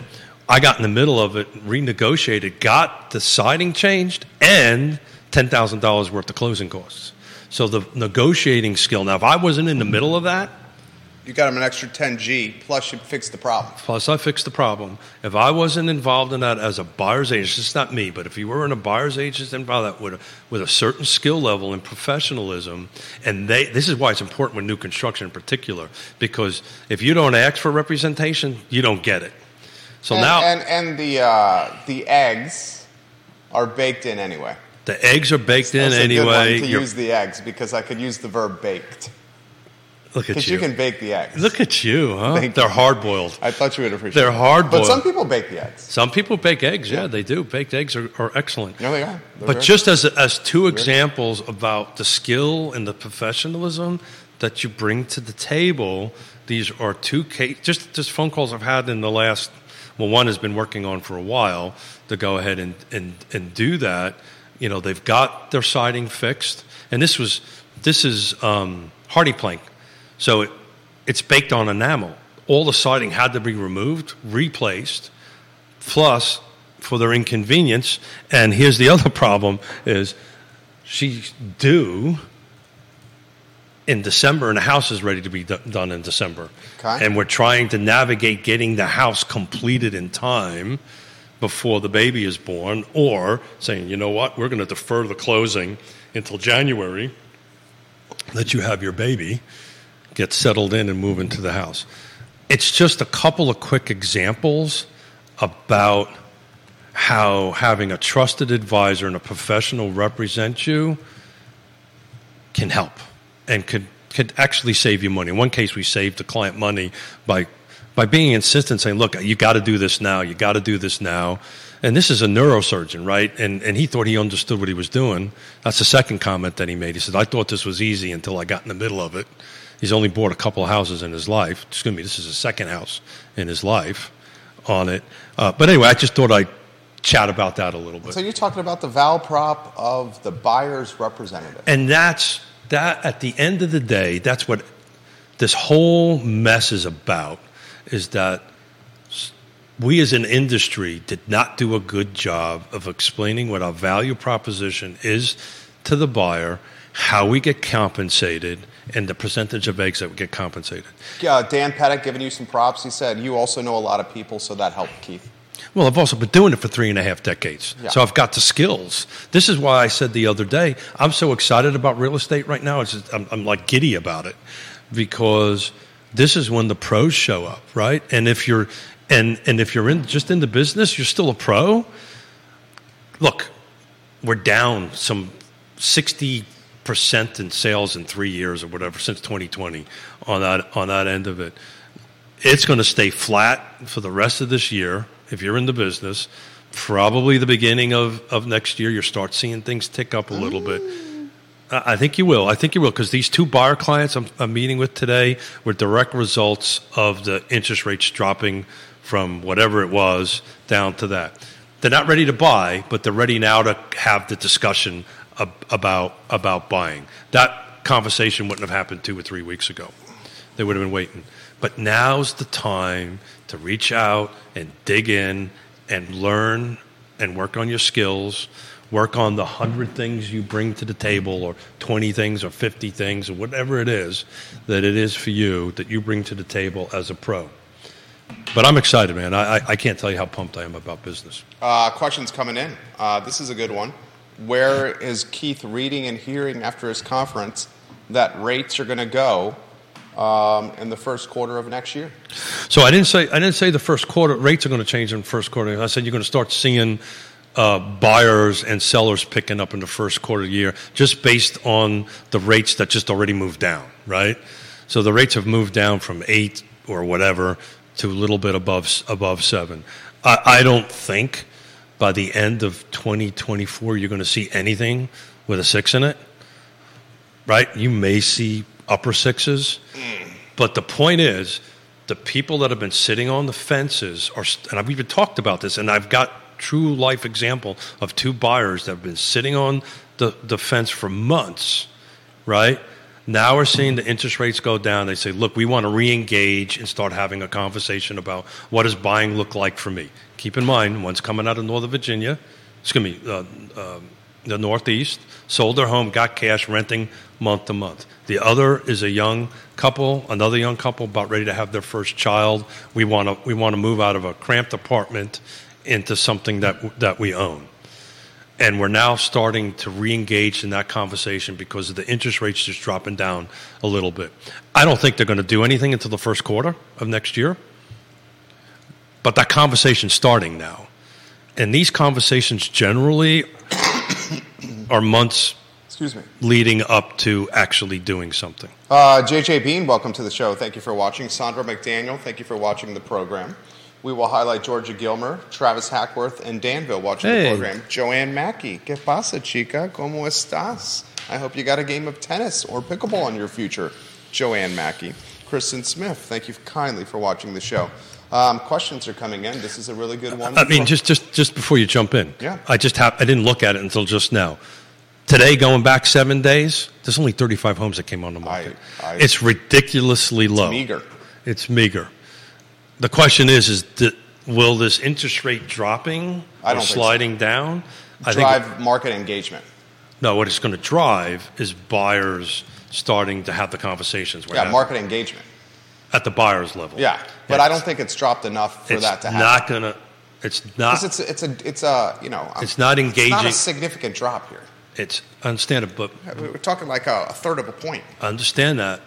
I got in the middle of it, renegotiated, got the siding changed, and $10,000 worth of closing costs. So the negotiating skill. Now, if I wasn't in the middle of that, You got him an extra 10G, plus you fixed the problem. Plus, I fixed the problem. If I wasn't involved in that as a buyer's agent, it's not me, but if you were in a buyer's agent involved that with a, with a certain skill level and professionalism, and they, this is why it's important with new construction in particular, because if you don't ask for representation, you don't get it. So and, now and and the uh, the eggs are baked in anyway. the eggs are baked in That's good anyway. to You're- use the eggs because I could use the verb baked look at because you. you can bake the eggs. look at you, huh? Thank They're hard boiled. I thought you would appreciate. They're hard-boiled. but some people bake the eggs. Some people bake eggs. Yeah, Yeah. they do. Baked eggs are, are excellent. No, they are. They're But very- just as, as two examples about the skill and the professionalism that you bring to the table, these are two case, just just phone calls I've had in the last. Well, one has been working on for a while to go ahead and and and do that. You know, they've got their siding fixed, and this was this is um, HardiePlank, so it, it's baked on enamel. All the siding had to be removed, replaced plus for their inconvenience. And here's the other problem is she's due in December and the house is ready to be do- done in December. Okay. And we're trying to navigate getting the house completed in time before the baby is born or saying, you know what, we're going to defer the closing until January that you have your baby get settled in and move into the house. It's just a couple of quick examples about how having a trusted advisor and a professional represent you can help and could could actually save you money. In one case, we saved the client money by by being insistent, saying, "Look, you got to do this now. You got to do this now." And this is a neurosurgeon, right? And and he thought he understood what he was doing. That's the second comment that he made. He said, "I thought this was easy until I got in the middle of it." He's only bought a couple of houses in his life. Excuse me, this is his second house in his life on it. Uh, but anyway, I just thought I'd chat about that a little bit. So you're talking about the val prop of the buyer's representative. And that's that at the end of the day, that's what this whole mess is about is that we as an industry did not do a good job of explaining what our value proposition is to the buyer, how we get compensated, and the percentage of eggs that we get compensated. Uh, Dan Pettit giving you some props. He said you also know a lot of people, so that helped Keith. Well, I've also been doing it for three and a half decades. Yeah. So I've got the skills. This is why I said the other day, I'm so excited about real estate right now. It's just, I'm, I'm like giddy about it because this is when the pros show up, right? And if you're, and, and if you're in, just in the business, you're still a pro. Look, we're down some 60% in sales in three years or whatever since 2020 on that, on that end of it it's going to stay flat for the rest of this year if you're in the business. Probably the beginning of, of next year, you'll start seeing things tick up a little bit. I think you will. I think you will because these two buyer clients I'm, I'm meeting with today were direct results of the interest rates dropping from whatever it was down to that. They're not ready to buy, but they're ready now to have the discussion about about buying. That conversation wouldn't have happened two or three weeks ago. They would have been waiting. But now's the time to reach out and dig in and learn and work on your skills, work on the hundred things you bring to the table, or 20 things, or 50 things, or whatever it is that it is for you that you bring to the table as a pro. But I'm excited, man. I, I, I can't tell you how pumped I am about business. Uh, questions coming in. Uh, this is a good one. Where is Keith reading and hearing after his conference that rates are going to go um, in the first quarter of next year? So I didn't say I didn't say the first quarter rates are going to change in the first quarter. I said you're going to start seeing uh, buyers and sellers picking up in the first quarter of the year, just based on the rates that just already moved down, right? So the rates have moved down from eight or whatever to a little bit above above seven. I, I don't think by the end of 2024 you're going to see anything with a six in it, right? You may see upper sixes, but the point is the people that have been sitting on the fences are, and I've even talked about this, and I've got true life example of two buyers that have been sitting on the, the fence for months, right? Now we're seeing the interest rates go down. They say, look, we want to re engage and start having a conversation about what does buying look like for me. Keep in mind, one's coming out of Northern Virginia, excuse me, uh, uh, the Northeast, sold their home, got cash, renting month to month. The other is a young couple, another young couple about ready to have their first child. We want to we want to move out of a cramped apartment into something that that we own. And we're now starting to re-engage in that conversation because of the interest rates just dropping down a little bit. I don't think they're going to do anything until the first quarter of next year. But that conversation's starting now. And these conversations generally are months Excuse me. leading up to actually doing something. Uh, JJ Bean, welcome to the show. Thank you for watching. Sandra McDaniel, thank you for watching the program. We will highlight Georgia Gilmer, Travis Hackworth, and Danville watching Hey. the program. Joanne Mackey, ¿Qué pasa, chica? ¿Cómo estás? I hope you got a game of tennis or pickleball in your future. Joanne Mackey. Kristen Smith, thank you kindly for watching the show. Um, questions are coming in. This is a really good one. I mean, just, just, just before you jump in, Yeah. I just have, I didn't look at it until just now. Today, going back seven days, there's only 35 homes that came on the market. I- it's ridiculously low. meager. It's meager. The question is, is that, will this interest rate dropping I or don't so. sliding down? I drive market engagement. no. What it's going to drive is buyers starting to have the conversations. Yeah, market engagement. At the buyers level. Yeah, but It's- I don't think it's dropped enough for that to happen. not going to. It's not. it's it's a it's a you know It's not It's not engaging. a significant drop here. It's understand it, but We're talking like a, a third of a point, I understand that.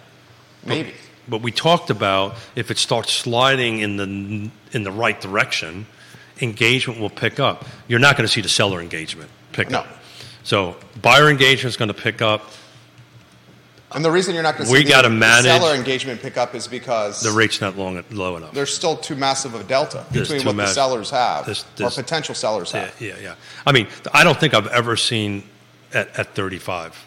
maybe. But we talked about if it starts sliding in the in the right direction, engagement will pick up. You're not going to see the seller engagement pick No. up. So buyer engagement is going to pick up. And the reason you're not going to We gotta the manage- seller engagement pick up is because The rate's not long low enough. there's still too massive of a delta There's between what the sellers have There's- or potential sellers Yeah, have. yeah, yeah. I mean, I don't think I've ever seen at, at 35.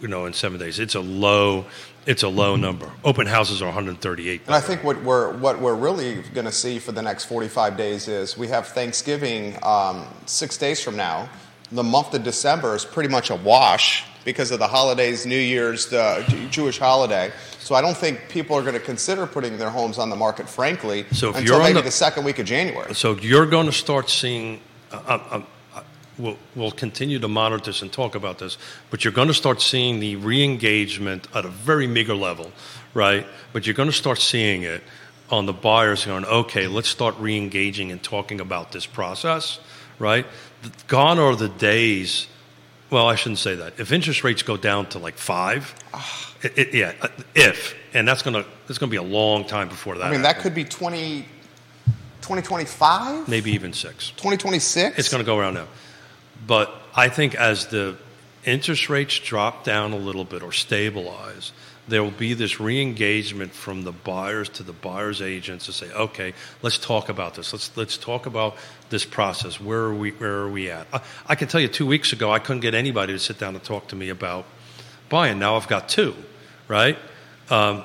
You know, in seven days, it's a low. It's a low number. Open houses are 138. And I think what we're what we're really going to see for the next 45 days is we have Thanksgiving um, six days from now. The month of December is pretty much a wash because of the holidays, New Year's, the Jewish holiday. So I don't think people are going to consider putting their homes on the market, frankly, So until maybe the- the second week of January. So you're going to start seeing. Uh, uh, uh, we'll, we'll continue to monitor this and talk about this, but you're going to start seeing the re-engagement at a very meager level, right? But you're going to start seeing it on the buyers going, okay, let's start re-engaging and talking about this process, right? Gone are the days. Well, I shouldn't say that. If interest rates go down to like five, it, it- yeah, uh, if, and that's going to it's going to be a long time before that. I mean, that could be 20, 2025, maybe even six. 2026. It's going to go around now. But I think as the interest rates drop down a little bit or stabilize, there will be this re-engagement from the buyers to the buyers' agents to say, "Okay, let's talk about this. Let's let's talk about this process. Where are we? Where are we at?" I, I can tell you, two weeks ago, I couldn't get anybody to sit down and talk to me about buying. Now I've got two, right? Um,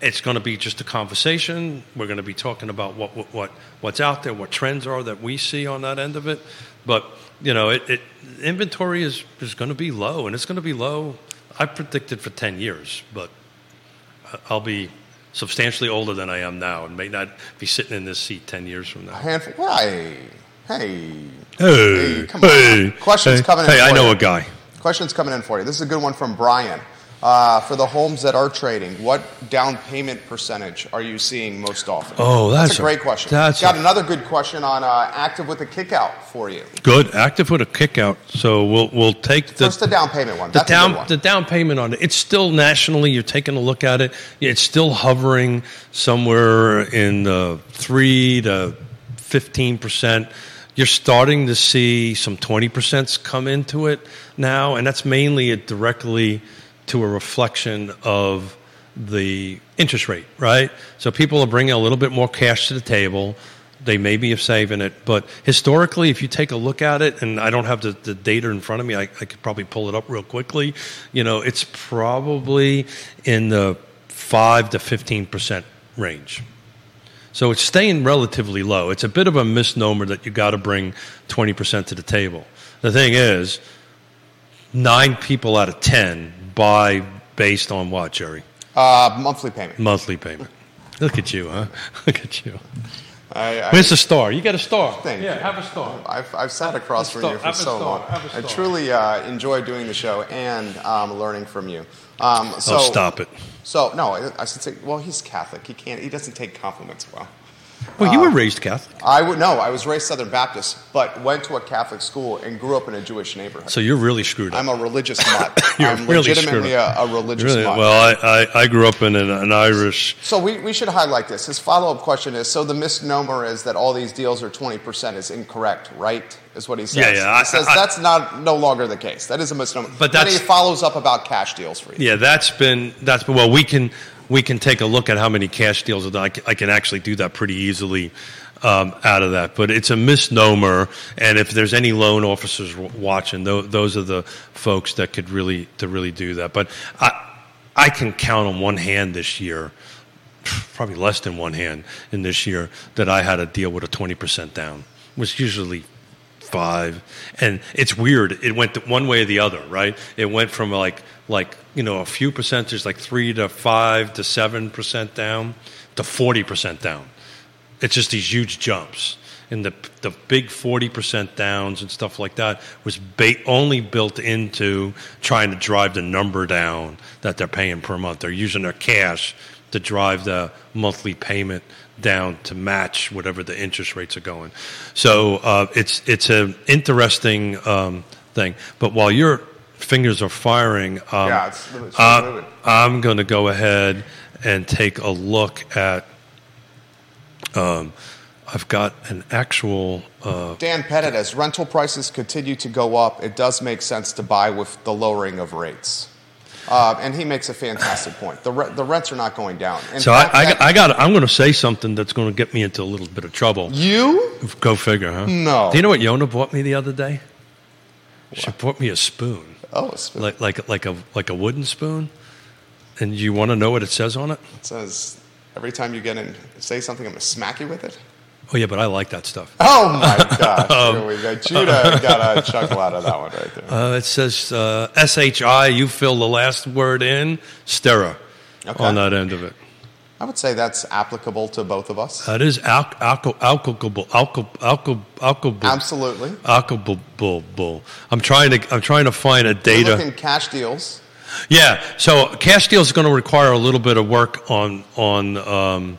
it's going to be just a conversation. We're going to be talking about what, what, what what's out there, what trends are that we see on that end of it. But you know, it, it inventory is is going to be low, and it's going to be low. I predicted for ten years, but I'll be substantially older than I am now, and may not be sitting in this seat ten years from now. handful. Hey, hey, Hey, Hey, come on. Questions hey, coming in Hey, I know you. a guy. Questions coming in for you. This is a good one from Brian. Uh, for the homes that are trading, what down payment percentage are you seeing most often? Oh, that's a a- great question. that's Got a- another good question on uh, active with a kickout for you. Good, active with a kick out. So we'll we'll take the First, the down payment one. the That's down one. the down payment on it. It's still nationally. You're taking a look at it. It's still hovering somewhere in the three to fifteen percent. You're starting to see some 20% come into it now, and that's mainly it directly to a reflection of the interest rate, right? So people are bringing a little bit more cash to the table. They maybe have saving it, but historically, if you take a look at it, and I don't have the, the data in front of me, I, I could probably pull it up real quickly. You know, it's probably in the five to fifteen percent range. So it's staying relatively low. It's a bit of a misnomer that you got to bring 20% to the table. The thing is, nine people out of 10 buy based on what, Jerry? Uh, monthly payment. Monthly payment. Look at you, huh? Look at you. I, I, Where's the star? You got a star. Thank yeah, you. have a star. I've, I've sat across from you for so long. I truly uh, enjoy doing the show and um, learning from you. Um, so, oh, stop it. So no, I, I should say. Well, he's Catholic. He can't. He doesn't take compliments well. Well, you were um, raised Catholic, I would no. I was raised Southern Baptist, but went to a Catholic school and grew up in a Jewish neighborhood. so you're really screwed up. I'm a religious mutt. You're I'm really legitimately screwed a, a religious Really? mutt. Well, I, I, I grew up in an, an Irish. So we, we should highlight this. His follow up question is: So the misnomer is that all these deals are twenty percent is incorrect, right? Is what he says. Yeah, yeah, I- He says I- that's not no longer the case. That is a misnomer. But then he follows up about cash deals for you. Yeah, that's been that's been well. We can we can take a look at how many cash deals. I can, actually do that pretty easily um, out of that. But it's a misnomer, and if there's any loan officers watching, tho- those are the folks that could really to really do that. But I I can count on one hand this year. Probably less than one hand in this year that I had to deal with a twenty percent down. which usually five. And it's weird. It went one way or the other right? It went from like like you know a few percentages like three to five to seven percent down to 40 percent down. It's just these huge jumps. And the the big 40 percent downs and stuff like that was ba- only built into trying to drive the number down that they're paying per month. They're using their cash to drive the monthly payment down to match whatever the interest rates are going. So uh, it's it's an interesting um, thing. But while your fingers are firing, um, Yeah, it's- it's uh. I'm going to go ahead and take a look at. Um, I've got an actual. Uh, Dan Pettit, as rental prices continue to go up, it does make sense to buy with the lowering of rates. Uh, and he makes a fantastic point. The, re- the rents are not going down. In so I, fact, I, that- I got. I'm going to say something that's going to get me into a little bit of trouble. you? Go figure, huh? No. Do you know what Yonna bought me the other day? She bought me a spoon. Oh, it's- like like like a like a wooden spoon. And you want to know what it says on it? it says every time you get in, say something, I'm going to smack you with it. Oh yeah, but I like that stuff. Oh my gosh! Here we go. Judah got a chuckle out of that one right there. Uh, it says uh, SHI. You fill the last word in. Stera Okay. on that end of it. I would say that's applicable to both of us. That is al- alco- alcohol alcohol alcohol alcohol Absolutely. Applicable. I'm trying to I'm trying to find a data. looking cash deals. Yeah, so cash deals is going to require a little bit of work on on um,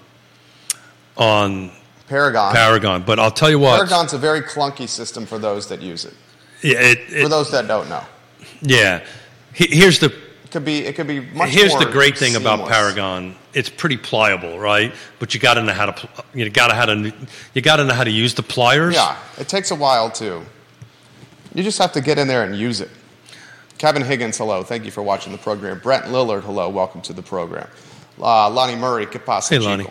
on Paragon. Paragon, but I'll tell you what. Paragon's a very clunky system for those that use it. Yeah, it, For those that don't know, yeah. Here's the it could be it could be much here's the great thing about. Paragon. It's pretty pliable, right? But you got to know how to you got to how to you got to know how to use the pliers. Yeah, it takes a while too. You just have to get in there and use it. Kevin Higgins, hello. Thank you for watching the program. Brent Lillard, hello. Welcome to the program. Uh, Lonnie Murray, que pasa, Hey, Lonnie.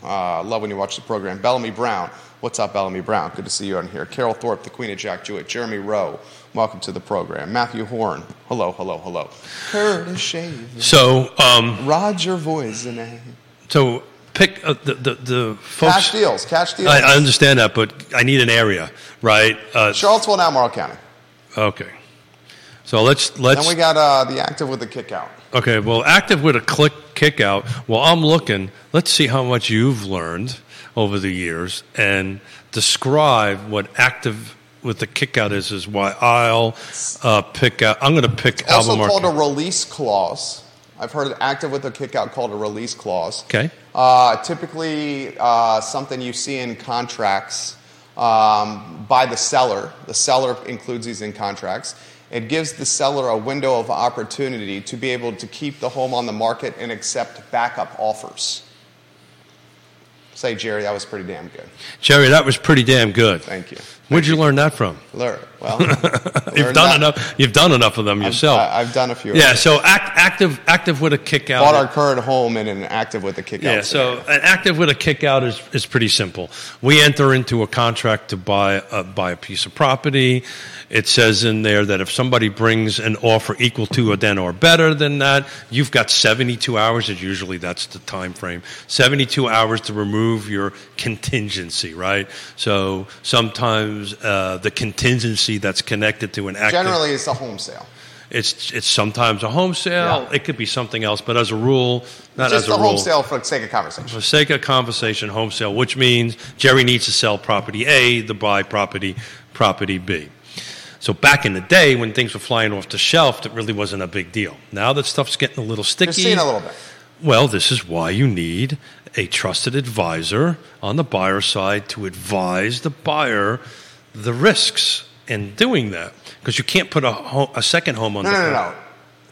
Chico? Uh, love when you watch the program. Bellamy Brown, what's up, Bellamy Brown? Good to see you on here. Carol Thorpe, the Queen of Jack Jouett. Jeremy Rowe, welcome to the program. Matthew Horn, hello, hello, hello. Curtis Shave, So um, Roger Voisin. so pick uh, the, the the folks. Cash deals, cash deals. I, I understand that, but I need an area, right? Uh, Charlottesville and Albemarle County. okay. So let's let's Then we got uh, the active with the kick out. Okay, well, active with a click kick out. Well, I'm looking. Let's see how much you've learned over the years and describe what active with the kick out is, is why I'll uh, pick out. I'm going to pick Also Albemarle. called a release clause. I've heard active with a kick out called a release clause. Okay. Uh, typically, uh, something you see in contracts um, by the seller. The seller includes these in contracts. It gives the seller a window of opportunity to be able to keep the home on the market and accept backup offers. Say, Jerry, that was pretty damn good. Jerry, that was pretty damn good. Thank you. Where'd you learn that from? Learn. Well, You've done that. enough. You've done enough of them yourself. I, I've done a few. yeah. So act, active, active with a kick out. Bought our current home in an active with a kick out. Yeah, so an active with a kick out is, is pretty simple. We enter into a contract to buy a, buy a piece of property. It says in there that if somebody brings an offer equal to or then or better than that, you've got 72 hours. And usually that's the time frame. 72 hours to remove your contingency, right? So sometimes uh, the contingency that's connected to an active Generally, it's a home sale. it's it's sometimes a home sale. Yeah. It could be something else, but as a rule, not Just as a a rule. home sale for the sake of conversation. For the sake of conversation, home sale, which means Jerry needs to sell property A to buy property property B. So back in the day when things were flying off the shelf, it really wasn't a big deal. Now that stuff's getting a little sticky. Just seeing a little bit. Well, this is why you need a trusted advisor on the buyer side to advise the buyer the risks in doing that. Because you can't put a, ho- a second home on No, the no, no, no.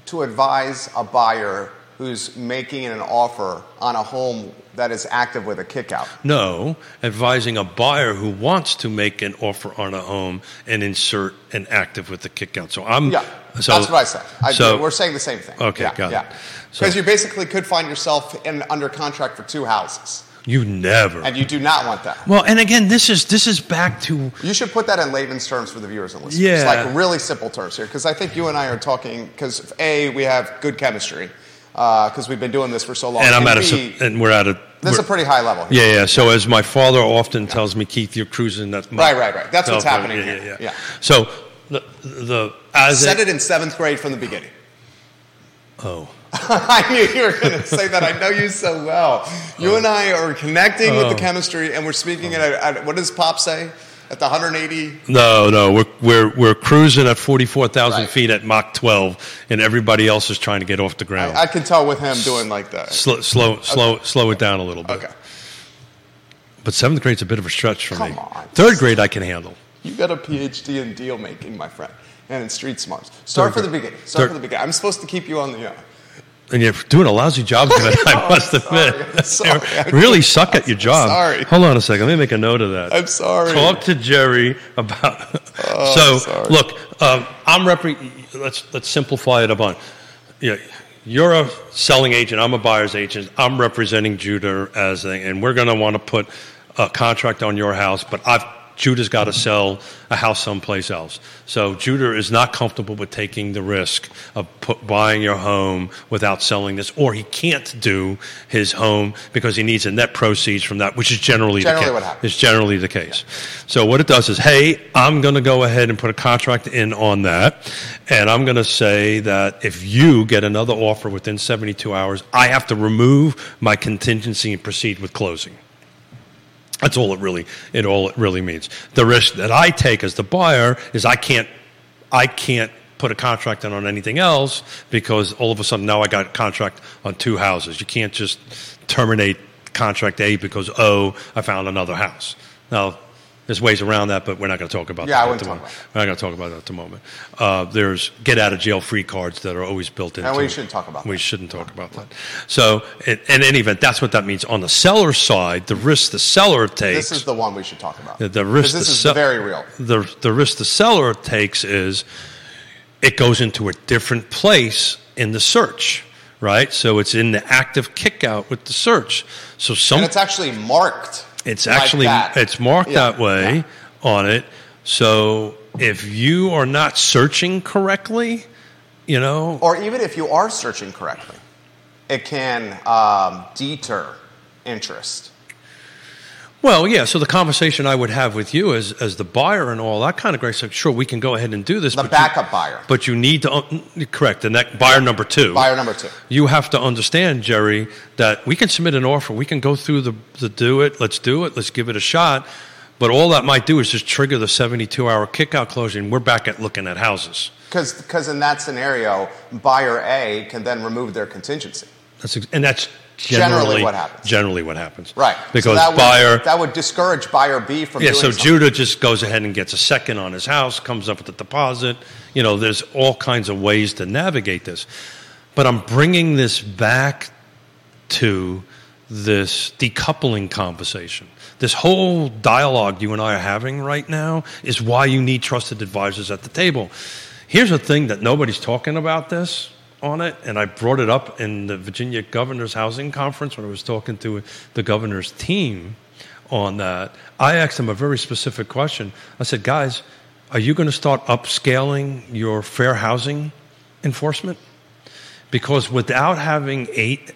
To advise a buyer who's making an offer on a home that is active with a kick out. No, advising a buyer who wants to make an offer on a home and insert an active with the kick out. So I'm Yeah, so, that's what I said. I, so we're saying the same thing. Okay, yeah, got it. yeah. So- Because you basically could find yourself in, under contract for two houses, you never. and you do not want that. well, and again, this is this is back to You should put that in layman's terms for the viewers and listeners. Yeah. Like really simple terms here, because I think you and I are talking, because A, we have good chemistry, uh, because we've been doing this for so long. and I'm at a B, s- and we're at a this is a pretty high level. here. yeah yeah. So as my father often tells me, Keith, you're cruising. That's my, Right, right, right. That's what's happening yeah, here. Yeah, yeah. Yeah. So the the as Said a- it in seventh grade from the beginning. oh I knew you were going to say that. I know you so well. You and I are connecting with the Oh. chemistry, and we're speaking at, at what does Pop say? At the 180? no no we're we're we're cruising at forty four thousand Right. feet at Mach twelve, and everybody else is trying to get off the ground. I, I can tell with him doing like that. slow slow slow slow it down a little bit. Okay. But seventh grade's a bit of a stretch for me. Come on. Third grade I can handle. You got a PhD in deal making, my friend, and in street smarts. Start Third for the beginning. Start Third- for the beginning. I'm supposed to keep you on the. Uh, And you're doing a lousy job of it, I must sorry, admit. Sorry. Really suck at your job. sorry. Hold on a second. Let me make a note of that. I'm sorry. Talk to Jerry about. Oh, so look, um, I'm repre- Let's let's simplify it a bunch. Yeah, you're a selling agent. I'm a buyer's agent. I'm representing Judah as a, and we're going to want to put a contract on your house, but I've. Judah's got to sell a house someplace else. So Judah is not comfortable with taking the risk of put, buying your home without selling this, or he can't do his home because he needs a net proceeds from that, which is generally, Generally the case. what happens. It's generally the case. So what it does is, hey, I'm going to go ahead and put a contract in on that, and I'm going to say that if you get another offer within 72 hours, I have to remove my contingency and proceed with closing. That's all it really it all it really means. The risk that I take as the buyer is I can't I can't put a contract in on anything else because all of a sudden now I got a contract on two houses. You can't just terminate contract A because oh I found another house. Now there's ways around that, but we're not going to talk about Yeah, I that. at wouldn't the talk moment. about We're not going to talk about that at the moment. Uh, there's get out of jail free cards that are always built into. And we shouldn't talk about We that. shouldn't talk about that. So, in, in any event, that's what that means. On the seller side, the risk the seller takes. this is the one we should talk about. The- the risk This the is sell- very real. the the risk the seller takes is it goes into a different place in the search, right? So it's in the active kickout with the search. So some And it's actually marked. It's actually that. it's marked Yeah, that way on it. So if you are not searching correctly, you know, Or even if you are searching correctly, it can um, deter interest. Well, yeah. So the conversation I would have with you as as the buyer and all that kind of great stuff. Sure, we can go ahead and do this. The backup you, buyer. But you need to un- correct the next buyer number two. Buyer number two. You have to understand, Jerry, that we can submit an offer. We can go through the the do it. Let's do it. Let's give it a shot. But all that might do is just trigger the 72 hour kickout closing. We're back at looking at houses. Because in that scenario, buyer A can then remove their contingency. That's ex- and that's Generally generally, what happens. Generally, what happens. Right. Because so that buyer. would, that would discourage buyer B from Yeah, doing so something. Judah just goes ahead and gets a second on his house, comes up with a deposit. You know, there's all kinds of ways to navigate this. But I'm bringing this back to this decoupling conversation. This whole dialogue you and I are having right now is why you need trusted advisors at the table. Here's a thing that nobody's talking about this on it, and I brought it up in the Virginia Governor's Housing Conference when I was talking to the governor's team on that. I asked them a very specific question. I said, guys, are you going to start upscaling your fair housing enforcement? Because without having eight,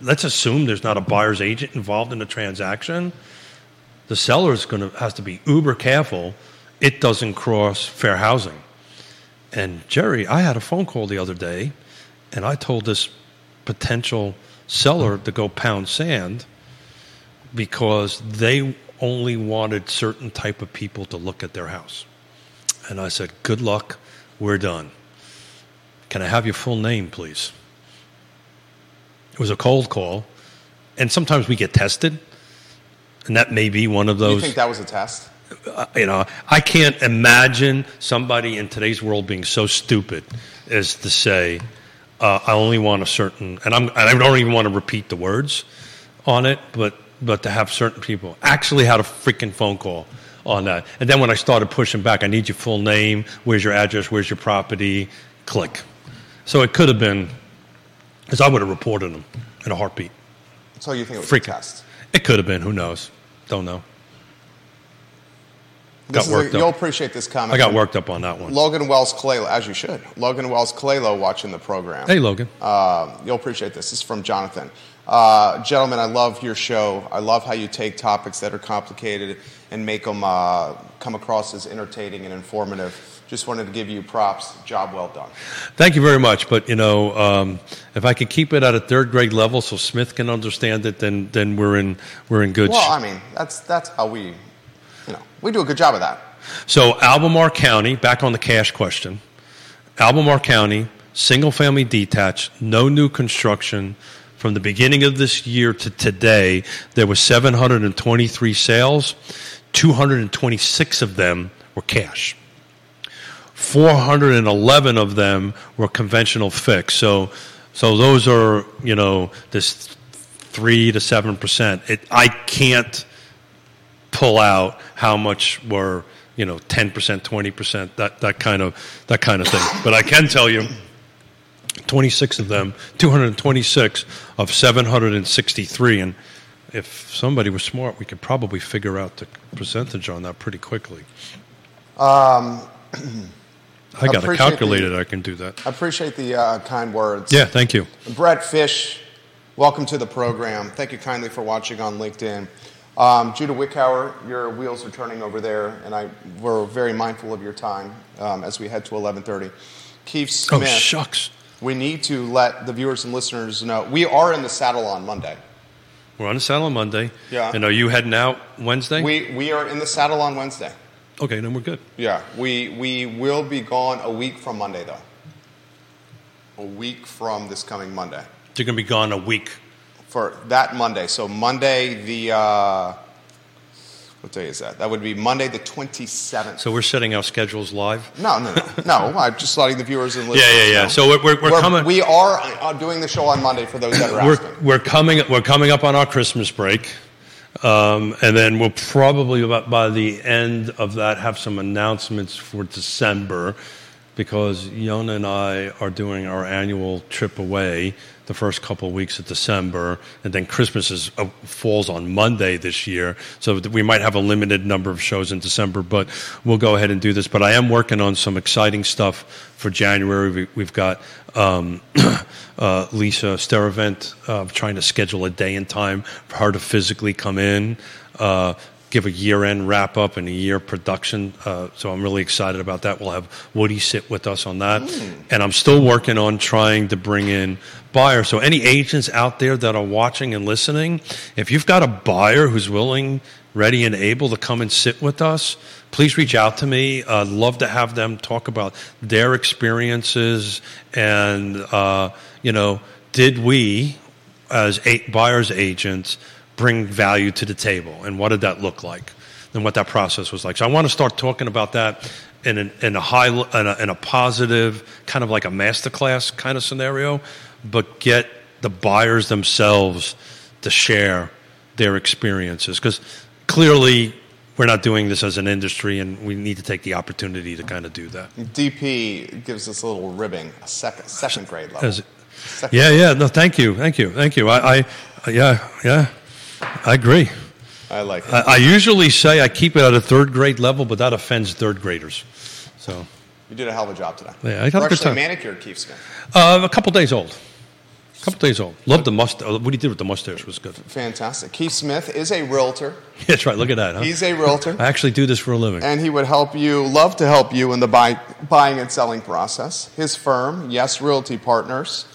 let's assume there's not a buyer's agent involved in the transaction, the seller is going to has to be uber careful it doesn't cross fair housing. And Jerry, I had a phone call the other day, and I told this potential seller to go pound sand because they only wanted certain type of people to look at their house. And I said, "Good luck. We're done. Can I have your full name, please?" It was a cold call, and sometimes we get tested, and that may be one of those. You think that was a test? Uh, you know, I can't imagine somebody in today's world being so stupid as to say, uh, "I only want a certain," and I'm, and I don't even want to repeat the words on it, but but to have certain people actually had a freaking phone call on that, and then when I started pushing back, I need your full name, where's your address, where's your property, click. So it could have been, because I would have reported them in a heartbeat. So you think it was Freaking. a test? It could have been. Who knows? Don't know. This Got a- up. you'll appreciate this comment. I got worked up on that one. Logan Wells Kalelo, as you should. Logan Wells Kalelo watching the program. Hey, Logan. Um, you'll appreciate this. This is from Jonathan. Uh, gentlemen, I love your show. I love how you take topics that are complicated and make them uh, come across as entertaining and informative. Just wanted to give you props. Job well done. Thank you very much. But you know, um, if I could keep it at a third grade level so Smith can understand it, then then we're in we're in good. Well, sh- I mean, that's that's how we, we do a good job of that. So Albemarle County, back on the cash question. Albemarle County, single family detached, no new construction. From the beginning of this year to today, there were 723 sales. 226 of them were cash. 411 of them were conventional fixed. So, so those are you know this three to seven percent. It I can't pull out how much were you know 10 percent, 20 percent, that that kind of that kind of thing. But I can tell you. 26 of them, 226 of 763. And if somebody was smart, we could probably figure out the percentage on that pretty quickly. Um, I got Appreciate calculator the- I can do that. I appreciate the uh, kind words. Yeah, thank you. Brett Fish, welcome to the program. Thank you kindly for watching on LinkedIn. Um, Judah Wickhauer, your wheels are turning over there, and I we're very mindful of your time um, as we head to 11:30. Keith Smith. Oh, shucks. we need to let the viewers and listeners know we are in the saddle on Monday. We're on the saddle on Monday. Yeah. And are you heading out Wednesday? We we are in the saddle on Wednesday. okay, then we're good. Yeah, we we will be gone a week from Monday though. A week from this coming Monday. You're going to be gone a week. For that Monday. So Monday the uh, what day is that? That would be Monday the twenty seventh. So we're setting our schedules live. no, no, no, no. I'm just letting the viewers and Yeah, listeners. yeah, yeah. know. So we're, we're, we're coming. we are uh, doing the show on Monday for those that are we're, asking. we're coming we're coming up on our Christmas break, um, and then we'll probably about by the end of that have some announcements for December, because Yonna and I are doing our annual trip away the first couple of weeks of December, and then Christmas is uh, falls on Monday this year, so we might have a limited number of shows in December, but we'll go ahead and do this. But I am working on some exciting stuff for January. We, we've got um, uh, Lisa Steravent uh, trying to schedule a day and time for her to physically come in. Uh, Give a year-end wrap-up and a year production, uh, so I'm really excited about that. We'll have Woody sit with us on that, and I'm still working on trying to bring in buyers. So any agents out there that are watching and listening, if you've got a buyer who's willing, ready, and able to come and sit with us, please reach out to me. I'd love to have them talk about their experiences and, uh, you know, did we, as buyer's agents, bring value to the table? And what did that look like? And what that process was like. So I want to start talking about that in, an, in, a, high, in, a, in a positive, kind of like a masterclass kind of scenario, but get the buyers themselves to share their experiences because clearly we're not doing this as an industry, and we need to take the opportunity to kind of do that. DP gives us a little ribbing, a second second grade level. As- Second- yeah, yeah. No, thank you, thank you, thank you. I, I yeah, yeah. I agree. I like it. I, I usually say I keep it at a third grade level, but that offends third graders. So you did a hell of a job today. Yeah, I had a We're good actually time. manicured Keith Smith. uh, a couple days old. A couple days old. Love the mustache. What he did with the mustache was good. Fantastic. Keith Smith is a realtor. That's right. Look at that. Huh? He's a realtor. I actually do this for a living. and he would help you, love to help you in the buy, buying and selling process. His firm, Yes Realty Partners,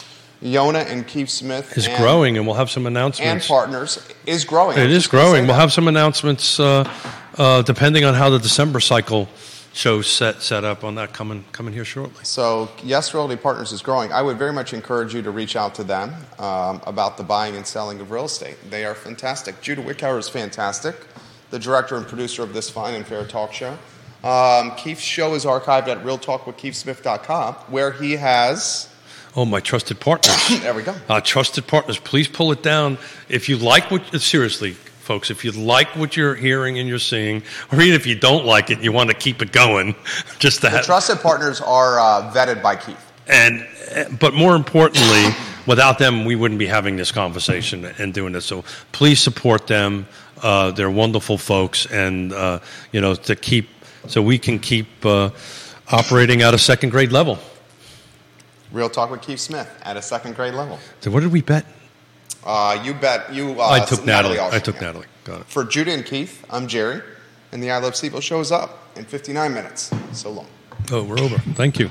Yonna and Keith Smith, Is and, growing, and we'll have some announcements. and partners is growing. It was is just gonna say growing. We'll have some announcements uh, uh, depending on how the December cycle shows set set up on that coming coming here shortly. So, Yes Realty Partners is growing. I would very much encourage you to reach out to them um, about the buying and selling of real estate. They are fantastic. Judah Wickhauer is fantastic, the director and producer of this fine and fair talk show. Um, Keith's show is archived at realtalkwithkeithsmith.com, where he has. Oh, my trusted partners. There we go. Uh, trusted partners, please pull it down. If you like what, seriously, folks, if you like what you're hearing and you're seeing, or even if you don't like it, you want to keep it going, just to The have. trusted partners are uh, vetted by Keith. and uh, but more importantly, without them, we wouldn't be having this conversation and doing this. So please support them. Uh, they're wonderful folks, and uh, you know to keep so we can keep uh, operating at a second grade level. Real Talk with Keith Smith at a second grade level. So what did we bet? Uh, you bet you. Uh, I took Natalie. I took. Natalie. Got it. For Judah and Keith, I'm Jerry, and the I Love CVille shows up in 59 minutes. So long. Oh, we're over. Thank you.